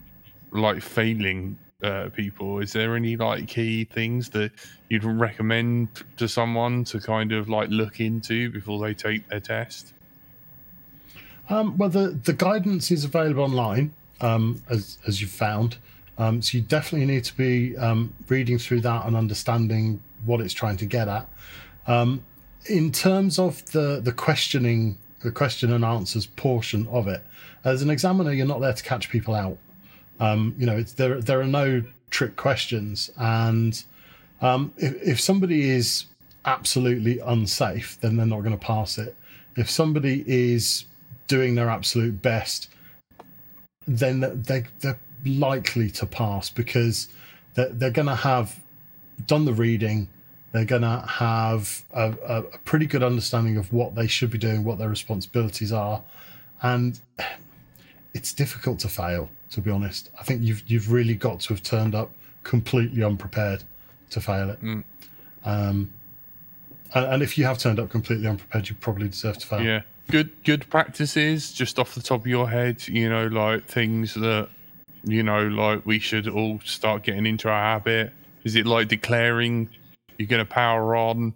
like failing uh, people. Is there any like key things that you'd recommend to someone to kind of like look into before they take their test? Um, well, the, the guidance is available online, um, as as you've found. Um, so you definitely need to be um, reading through that and understanding what it's trying to get at. Um, in terms of the the questioning, the question and answers portion of it, as an examiner, you're not there to catch people out. Um, you know, there. There are no trick questions, and um, if, if somebody is absolutely unsafe, then they're not going to pass it. If somebody is doing their absolute best, then they they're likely to pass because they're, they're going to have done the reading. They're going to have a, a, a pretty good understanding of what they should be doing, what their responsibilities are, and it's difficult to fail. To be honest, I think you've you've really got to have turned up completely unprepared to fail it. Mm. Um, and, and if you have turned up completely unprepared, you probably deserve to fail. Yeah. Good good practices, just off the top of your head, you know, like things that you know, like we should all start getting into our habit. Is it like declaring you're gonna power on,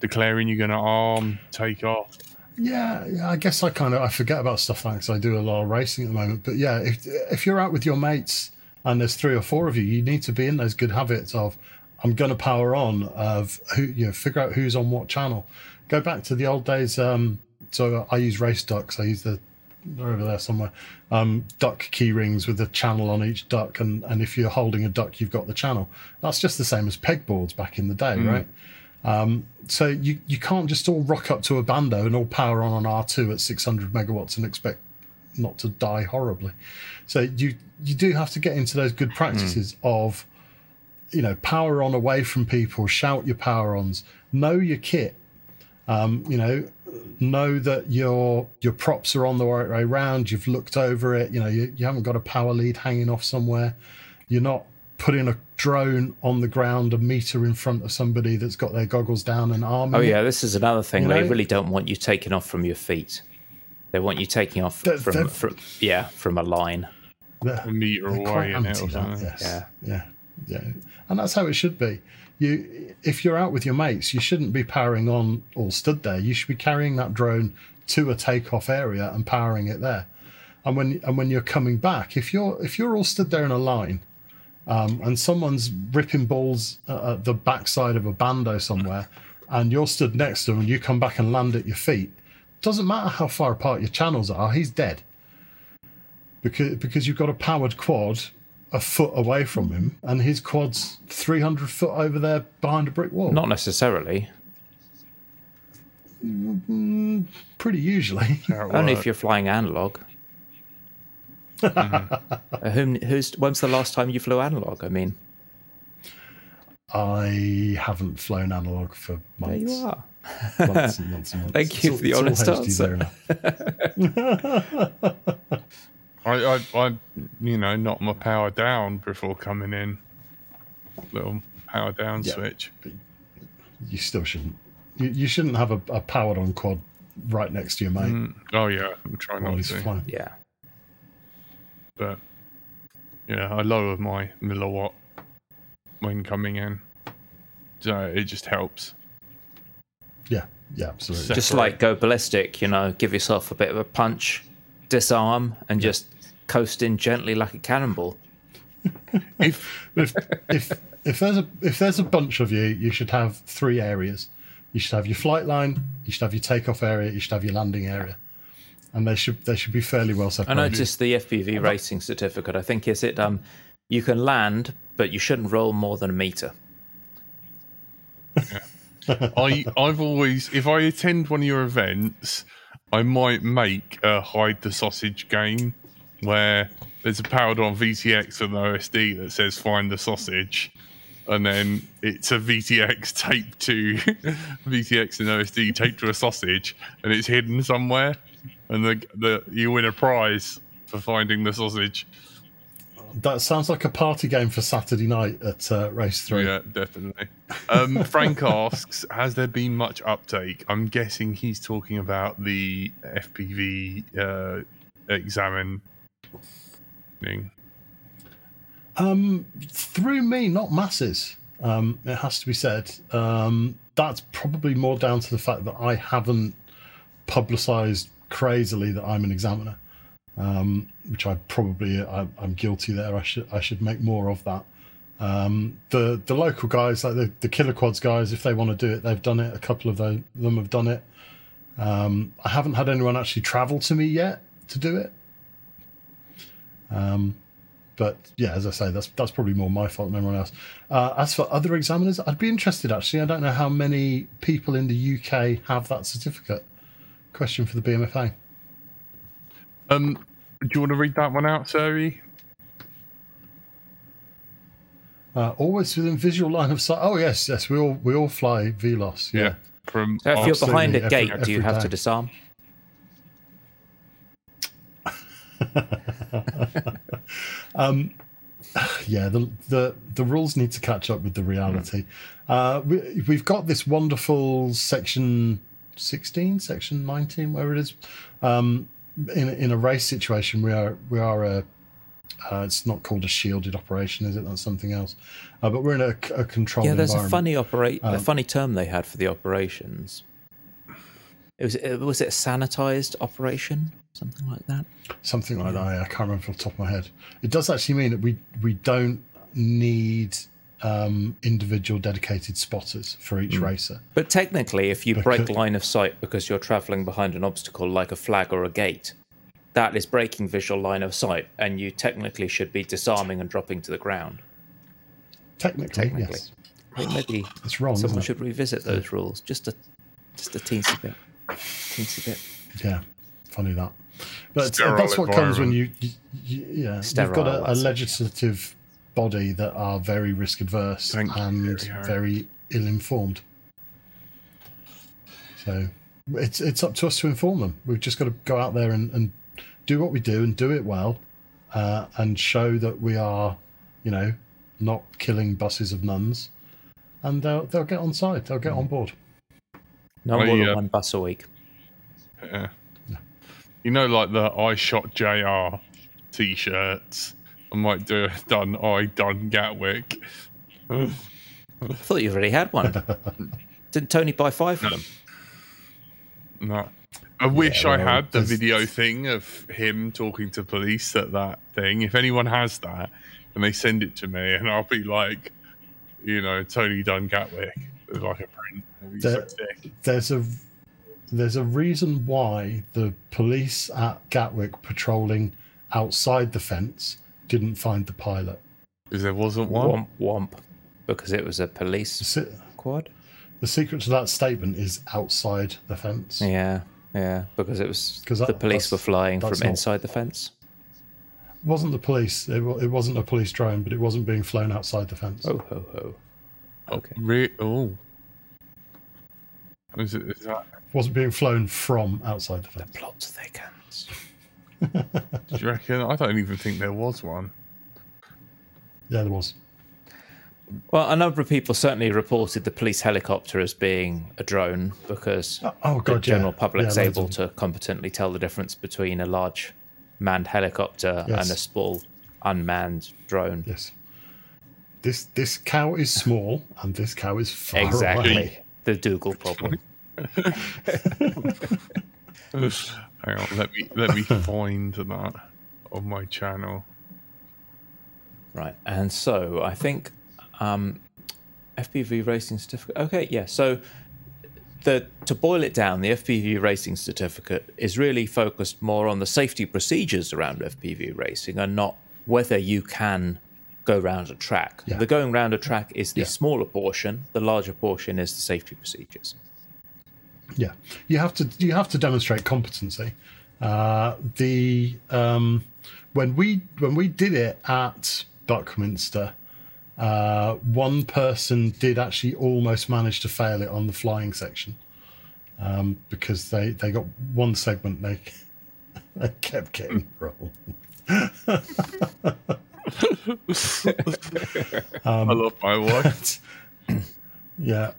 declaring you're gonna arm, take off? Yeah, yeah, I guess I kind of I forget about stuff like because I do a lot of racing at the moment. But yeah, if if you're out with your mates and there's three or four of you, you need to be in those good habits of I'm going to power on, of who you know, figure out who's on what channel. Go back to the old days. Um, so I use race ducks. I use the over there somewhere. Um, duck key rings with a channel on each duck, and and if you're holding a duck, you've got the channel. That's just the same as pegboards back in the day, right? Um, so you you can't just all rock up to a bando and all power on on R2 at 600 megawatts and expect not to die horribly. So you you do have to get into those good practices of you know power on away from people, shout your power ons, know your kit. Um, you know, know that your your props are on the right way round. You've looked over it. You know, you, you haven't got a power lead hanging off somewhere. You're not putting a drone on the ground a meter in front of somebody that's got their goggles down and arming. Oh yeah, this is another thing. You they know? really don't want you taking off from your feet. They want you taking off They're- from, they're- from yeah from a line. They're- A meter They're quite away in it anti or that, something. yes. Yeah. yeah, yeah, and that's how it should be. You, if you're out with your mates, you shouldn't be powering on all stood there. You should be carrying that drone to a takeoff area and powering it there. And when and when you're coming back, if you're if you're all stood there in a line, um, and someone's ripping balls at, the backside of a bando somewhere, and you're stood next to him, and you come back and land at your feet, doesn't matter how far apart your channels are, he's dead because because you've got a powered quad a foot away from him, and his quad's three hundred foot over there behind a brick wall. Not necessarily. pretty usually. Only if you're flying analog. Uh, whom, who's? When's the last time you flew analog? I mean, I haven't flown analog for months. there months. you are. months and months and months. Thank It's you all- for the it's all honest answer. There now. I, I, I, you know, knock my power down before coming in. Little power down Yeah. switch. You still shouldn't. You, you shouldn't have a, a powered on quad right next to your mate Mm, oh yeah, I'm trying not to, flying. Yeah. but yeah, I lower my milliwatt when coming in, so it just helps. Yeah, yeah, absolutely. So- Just like go ballistic, you know, give yourself a bit of a punch, disarm, and just coast in gently like a cannonball. If if if if there's a if there's a bunch of you, you should have three areas. You should have your flight line, you should have your takeoff area, you should have your landing area, and they should they should be fairly well separated. I noticed the FPV racing certificate. I think is it um, you can land, but you shouldn't roll more than a meter. I I've always if I attend one of your events, I might make a hide the sausage game where there's a powered on VTX and OSD that says find the sausage. And then it's a VTX taped to VTX and OSD taped to a sausage, and it's hidden somewhere, and the, the you win a prize for finding the sausage. That sounds like a party game for Saturday night at uh, race three. Yeah, definitely. Um, Frank asks, has there been much uptake? I'm guessing he's talking about the FPV uh, examining. Um, through me, not masses. Um, it has to be said. Um, that's probably more down to the fact that I haven't publicised crazily that I'm an examiner, um, which I probably I, I'm guilty there. I should I should make more of that. Um, the the local guys, like the the Killer Quads guys, if they want to do it, they've done it. A couple of them have done it. Um, I haven't had anyone actually travel to me yet to do it. Um, but yeah, as I say, that's that's probably more my fault than anyone else. Uh, as for other examiners, I'd be interested actually. I don't know how many people in the UK have that certificate. Question for the BMFA. Um, do you want to read that one out, Sari? Uh, always within visual line of sight. Oh yes, yes, we all we all fly VLOS. Yeah. From So if you're behind a every- gate, do you have day. to disarm? yeah, the, the the rules need to catch up with the reality. Uh, we, we've got this wonderful section sixteen, section nineteen, where it is. Um, in in a race situation, we are we are a. Uh, it's not called a shielded operation, is it? That's something else. Uh, but we're in a, a controlled Yeah, there's a funny operate a Um, funny term they had for the operations. It was it, was it a sanitized operation, something like that. something like that. yeah, I can't remember off the top of my head. It does actually mean that we we don't need um, individual dedicated spotters for each racer. But technically, if you break line of sight because you're traveling behind an obstacle like a flag or a gate, that is breaking visual line of sight, and you technically should be disarming and dropping to the ground. Technically, Technically. yes, I think maybe it's wrong. someone it? should revisit those rules just a just a teensy bit, teensy bit. Yeah, funny that. But Sterile that's what comes when you, you, you yeah, Sterile, you've got a, a that's it, yeah. legislative body that are very risk adverse Thank and very very ill informed. So it's it's up to us to inform them. We've just got to go out there and, and do what we do and do it well, uh, and show that we are, you know, not killing buses of nuns, and they'll they'll get on side. They'll get on board. No more than one bus a week. Yeah. You know, like the I shot JR t shirts. I might do a done I done Gatwick. I thought you already had one. Didn't Tony buy five of them? No. I wish I well, had the there's- video thing of him talking to police at that thing. If anyone has that, and they send it to me, and I'll be like, you know, Tony Dunn Gatwick with like a print. It'd so There- there's a there's a reason why the police at Gatwick patrolling outside the fence didn't find the pilot. Because there wasn't one. Womp womp, because it was a The, police se- quad. the secret to that statement is outside the fence. Yeah, yeah, because it was 'Cause the police were flying from not- inside the fence. It wasn't the police. It, it wasn't a police drone, but it wasn't being flown outside the fence. Oh ho ho. Okay. Re- oh. Is, it, is that? It wasn't being flown from outside the fence. Plot thickens. Do you reckon? I don't even think there was one. Yeah, there was. Well, a number of people certainly reported the police helicopter as being a drone because Oh, oh, the God, yeah. general public's Yeah, able to competently tell the difference between a large manned helicopter Yes. and a small unmanned drone. Yes. This this cow is small, and this cow is far Exactly. away. The Dougal problem. Hang on, let me let me find that on my channel. Right. And so I think um, FPV racing certificate. Okay, yeah. So the to boil it down, the FPV racing certificate is really focused more on the safety procedures around FPV racing and not whether you can go round a track. Yeah. The going round a track is the Yeah. smaller portion. The larger portion is the safety procedures. Yeah, you have to you have to demonstrate competency. Uh, the um, when we when we did it at Buckminster, uh, one person did actually almost manage to fail it on the flying section um, because they they got one segment they they kept getting wrong. I love my wife. Yeah.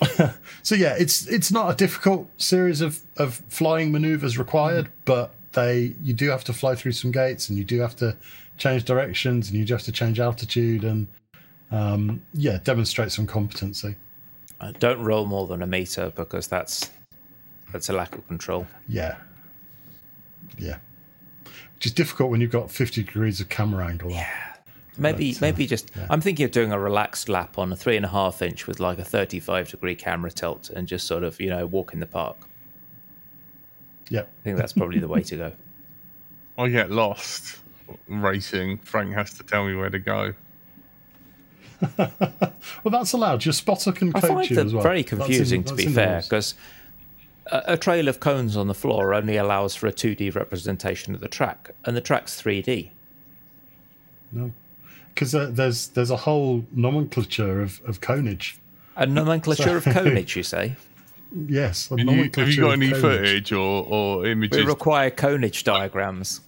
so yeah, it's it's not a difficult series of, of flying maneuvers required, but they you do have to fly through some gates and you do have to change directions and you do have to change altitude and um, yeah, demonstrate some competency. Uh, don't roll more than a meter because that's that's a lack of control. Yeah. Yeah. Which is difficult when you've got 50 degrees of camera angle. on. Maybe, But, uh, maybe just. I'm thinking of doing a relaxed lap on a three and a half inch with like a 35 degree camera tilt and just sort of, you know, walk in the park. Yeah. I think that's probably the way to go. I get lost. racing, Frank has to tell me where to go. Well, that's allowed. Your spotter can I coach find you as well. very That's in- confusing, to be fair, because a, a trail of cones on the floor only allows for a 2D representation of the track, and the track's 3D. No, because uh, there's there's a whole nomenclature of, of conage. A nomenclature of conage, you say? Yes, a Have you, have you got any conage. footage or, or images? We require conage diagrams.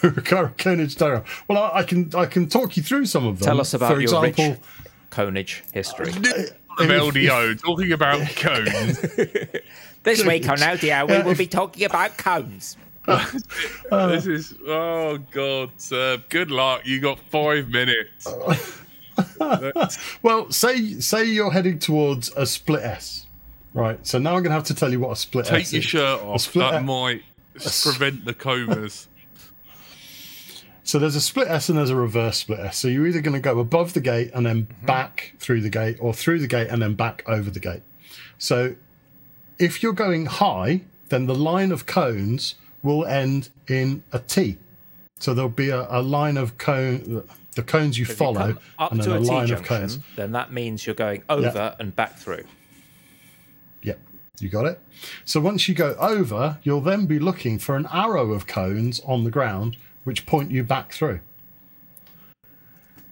conage diagram. Well, I, I can I can talk you through some of them. Tell us about For your example, rich conage history. of if- LDO talking about cones. This week on LDO, we will be talking about cones. this is oh god, sir. Good luck. You got five minutes. Well, say say you're heading towards a split S, right? So now I'm gonna have to tell you what a split take S Take your is. shirt A off. split That S- might prevent the comas. So there's a split S and there's a reverse split S. So you're either going to go above the gate and then Mm-hmm. back through the gate, or through the gate and then back over the gate. So if you're going high, then the line of cones will end in a T. So there'll be a, a line of cone, the cones you follow, come up and then to a a T line of junction, cones. then that means you're going over and back through. Yep, you got it. So once you go over, you'll then be looking for an arrow of cones on the ground which point you back through.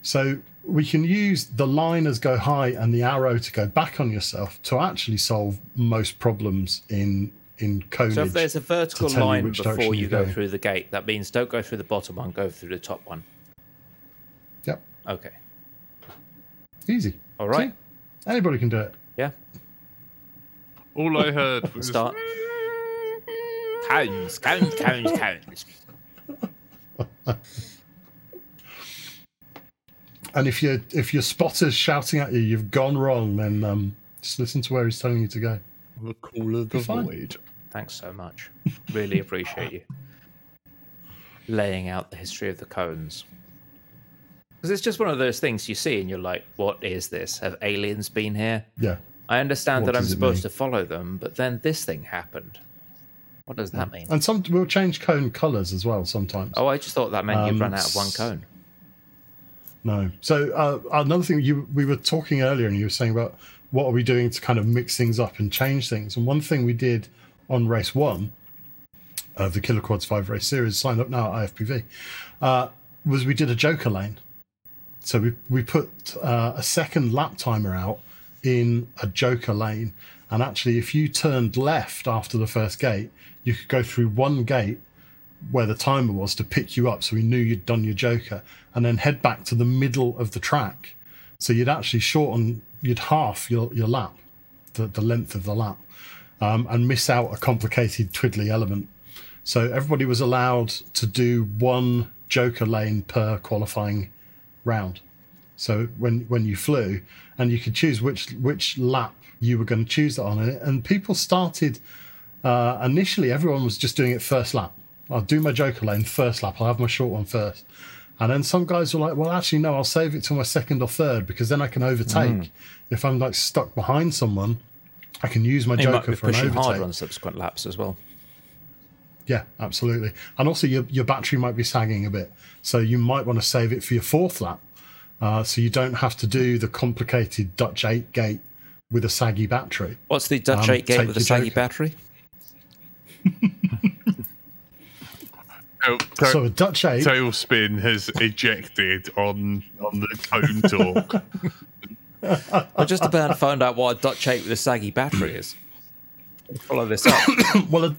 So we can use the line as go high and the arrow to go back on yourself to actually solve most problems in in conage. So if there's a vertical to tell you line before you you're go going. through the gate, that means don't go through the bottom one, go through the top one. Yep, Okay. easy. All right. See? Anybody can do it. Yeah. All I heard was Start. Cones, cones, cones, cones. And if you if your spotter's shouting at you, you've gone wrong, then um, just listen to where he's telling you to go. the call of the void. Thanks so much. Really appreciate you laying out the history of the cones. Because it's just one of those things you see and you're like, what is this? Have aliens been here? Yeah. I understand What that I'm supposed mean? to follow them, but then this thing happened. What does that mean? And some we'll change cone colours as well sometimes. Oh, I just thought that meant you'd Um, run out of one cone. No. So uh, another thing you we were talking earlier, and you were saying about what are we doing to kind of mix things up and change things. And one thing we did on race one of the Killer Quads Five race series, sign up now at IFPV, uh, was we did a Joker lane. So we we put uh, a second lap timer out in a Joker lane, and actually, if you turned left after the first gate, you could go through one gate where the timer was to pick you up so we knew you'd done your joker and then head back to the middle of the track. So you'd actually shorten you'd half your, your lap the, the length of the lap um, and miss out a complicated twiddly element. So everybody was allowed to do one joker lane per qualifying round. So when when you flew and you could choose which which lap you were going to choose that on and, and people started uh, initially everyone was just doing it first lap I'll do my Joker lane first lap. I'll have my short one first. And then some guys were like, well, actually, no, I'll save it till my second or third because then I can overtake. Mm. If I'm like stuck behind someone, I can use my You Joker be for an pushing overtake. harder on subsequent laps as well. Yeah, absolutely. And also, your, your battery might be sagging a bit. So you might want to save it for your fourth lap. Uh, so you don't have to do the complicated Dutch 8 gate with a saggy battery. What's the Dutch Um, 8 gate with a saggy Joker. battery? Oh, ta- So a Dutch 8, Tailspin has ejected on on the cone talk. I just about to find out why a Dutch 8 with a saggy battery is. Follow this up. well, a,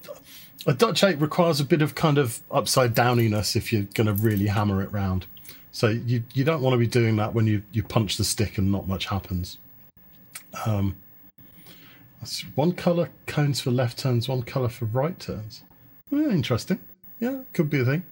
a Dutch 8 requires a bit of kind of upside downiness if you're going to really hammer it round. So you, you don't want to be doing that when you, you punch the stick and not much happens. Um, that's one color cones for left turns, one color for right turns. Yeah, interesting. Yeah, could be a thing.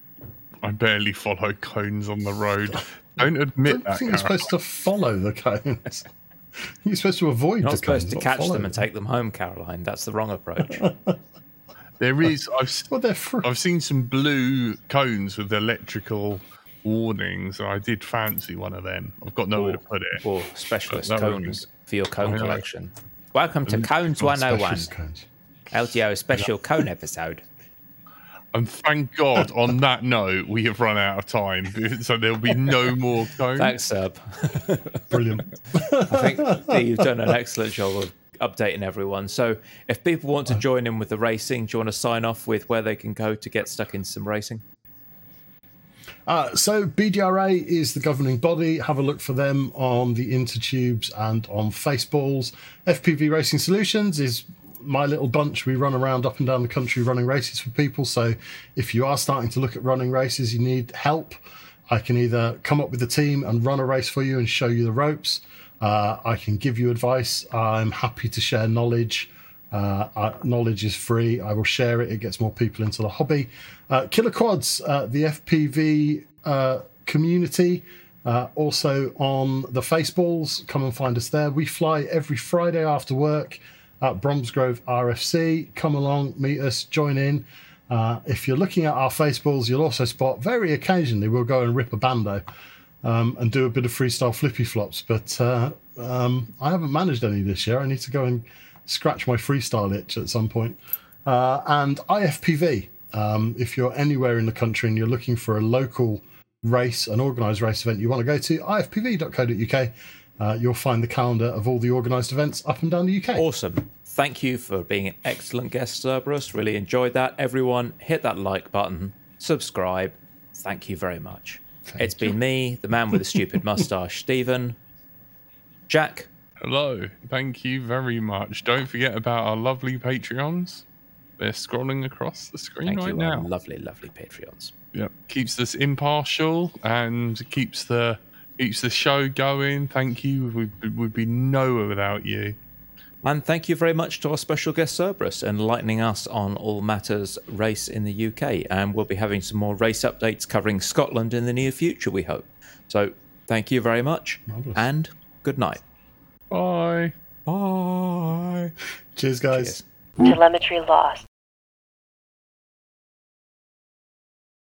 I barely follow cones on the road. Don't I admit don't that. think you're supposed to follow the cones. You're supposed to avoid You're not the supposed cones, to catch them and take them home, Caroline. That's the wrong approach. There is. I've Well, they're free. I've seen some blue cones with electrical warnings. I did fancy one of them. I've got nowhere to put it. or specialist That would cones for your cone collection. Welcome to Cones 101, Specialist oh cones. LDO special cone episode. And thank God, on that note, we have run out of time, so there'll be no more cone. Thanks, Seb. Brilliant. I think you've done an excellent job of updating everyone. So, if people want to join in with the racing, do you want to sign off with where they can go to get stuck into some racing? Uh, so BDRA is the governing body. Have a look for them on the Intertubes and on Faceballs. FPV Racing Solutions is my little bunch. We run around up and down the country running races for people. So if you are starting to look at running races, you need help. I can either come up with a team and run a race for you and show you the ropes. Uh, I can give you advice. I'm happy to share knowledge. Uh, knowledge is free. I will share it. It gets more people into the hobby. Uh, Killer Quads, uh, the FPV uh, community, uh, also on the Faceballs. Come and find us there. We fly every Friday after work at Bromsgrove RFC. Come along, meet us, join in. Uh, if you're looking at our Faceballs, you'll also spot very occasionally we'll go and rip a bando um, and do a bit of freestyle flippy flops. But uh, um, I haven't managed any this year. I need to go and scratch my freestyle itch at some point. Uh, and IFPV, um, if you're anywhere in the country and you're looking for a local race, an organised race event you want to go to, ifpv.co.uk. Uh, you'll find the calendar of all the organised events up and down the UK. Awesome. Thank you for being an excellent guest, Cerberus. Really enjoyed that. Everyone, hit that like button, subscribe. Thank you very much. it's been me, the man with the stupid mustache, Stephen. Jack, Hello, thank you very much. Don't forget about our lovely Patreons. They're scrolling across the screen thank right you, now. lovely, lovely Patreons. Yep. Keeps us impartial and keeps the keeps the show going. Thank you. We would be nowhere without you. And thank you very much to our special guest Cerberus, enlightening us on all matters race in the UK. And we'll be having some more race updates covering Scotland in the near future, we hope. So thank you very much Marvellous. and good night. Bye. Bye. Cheers, guys. Cheers. Telemetry lost.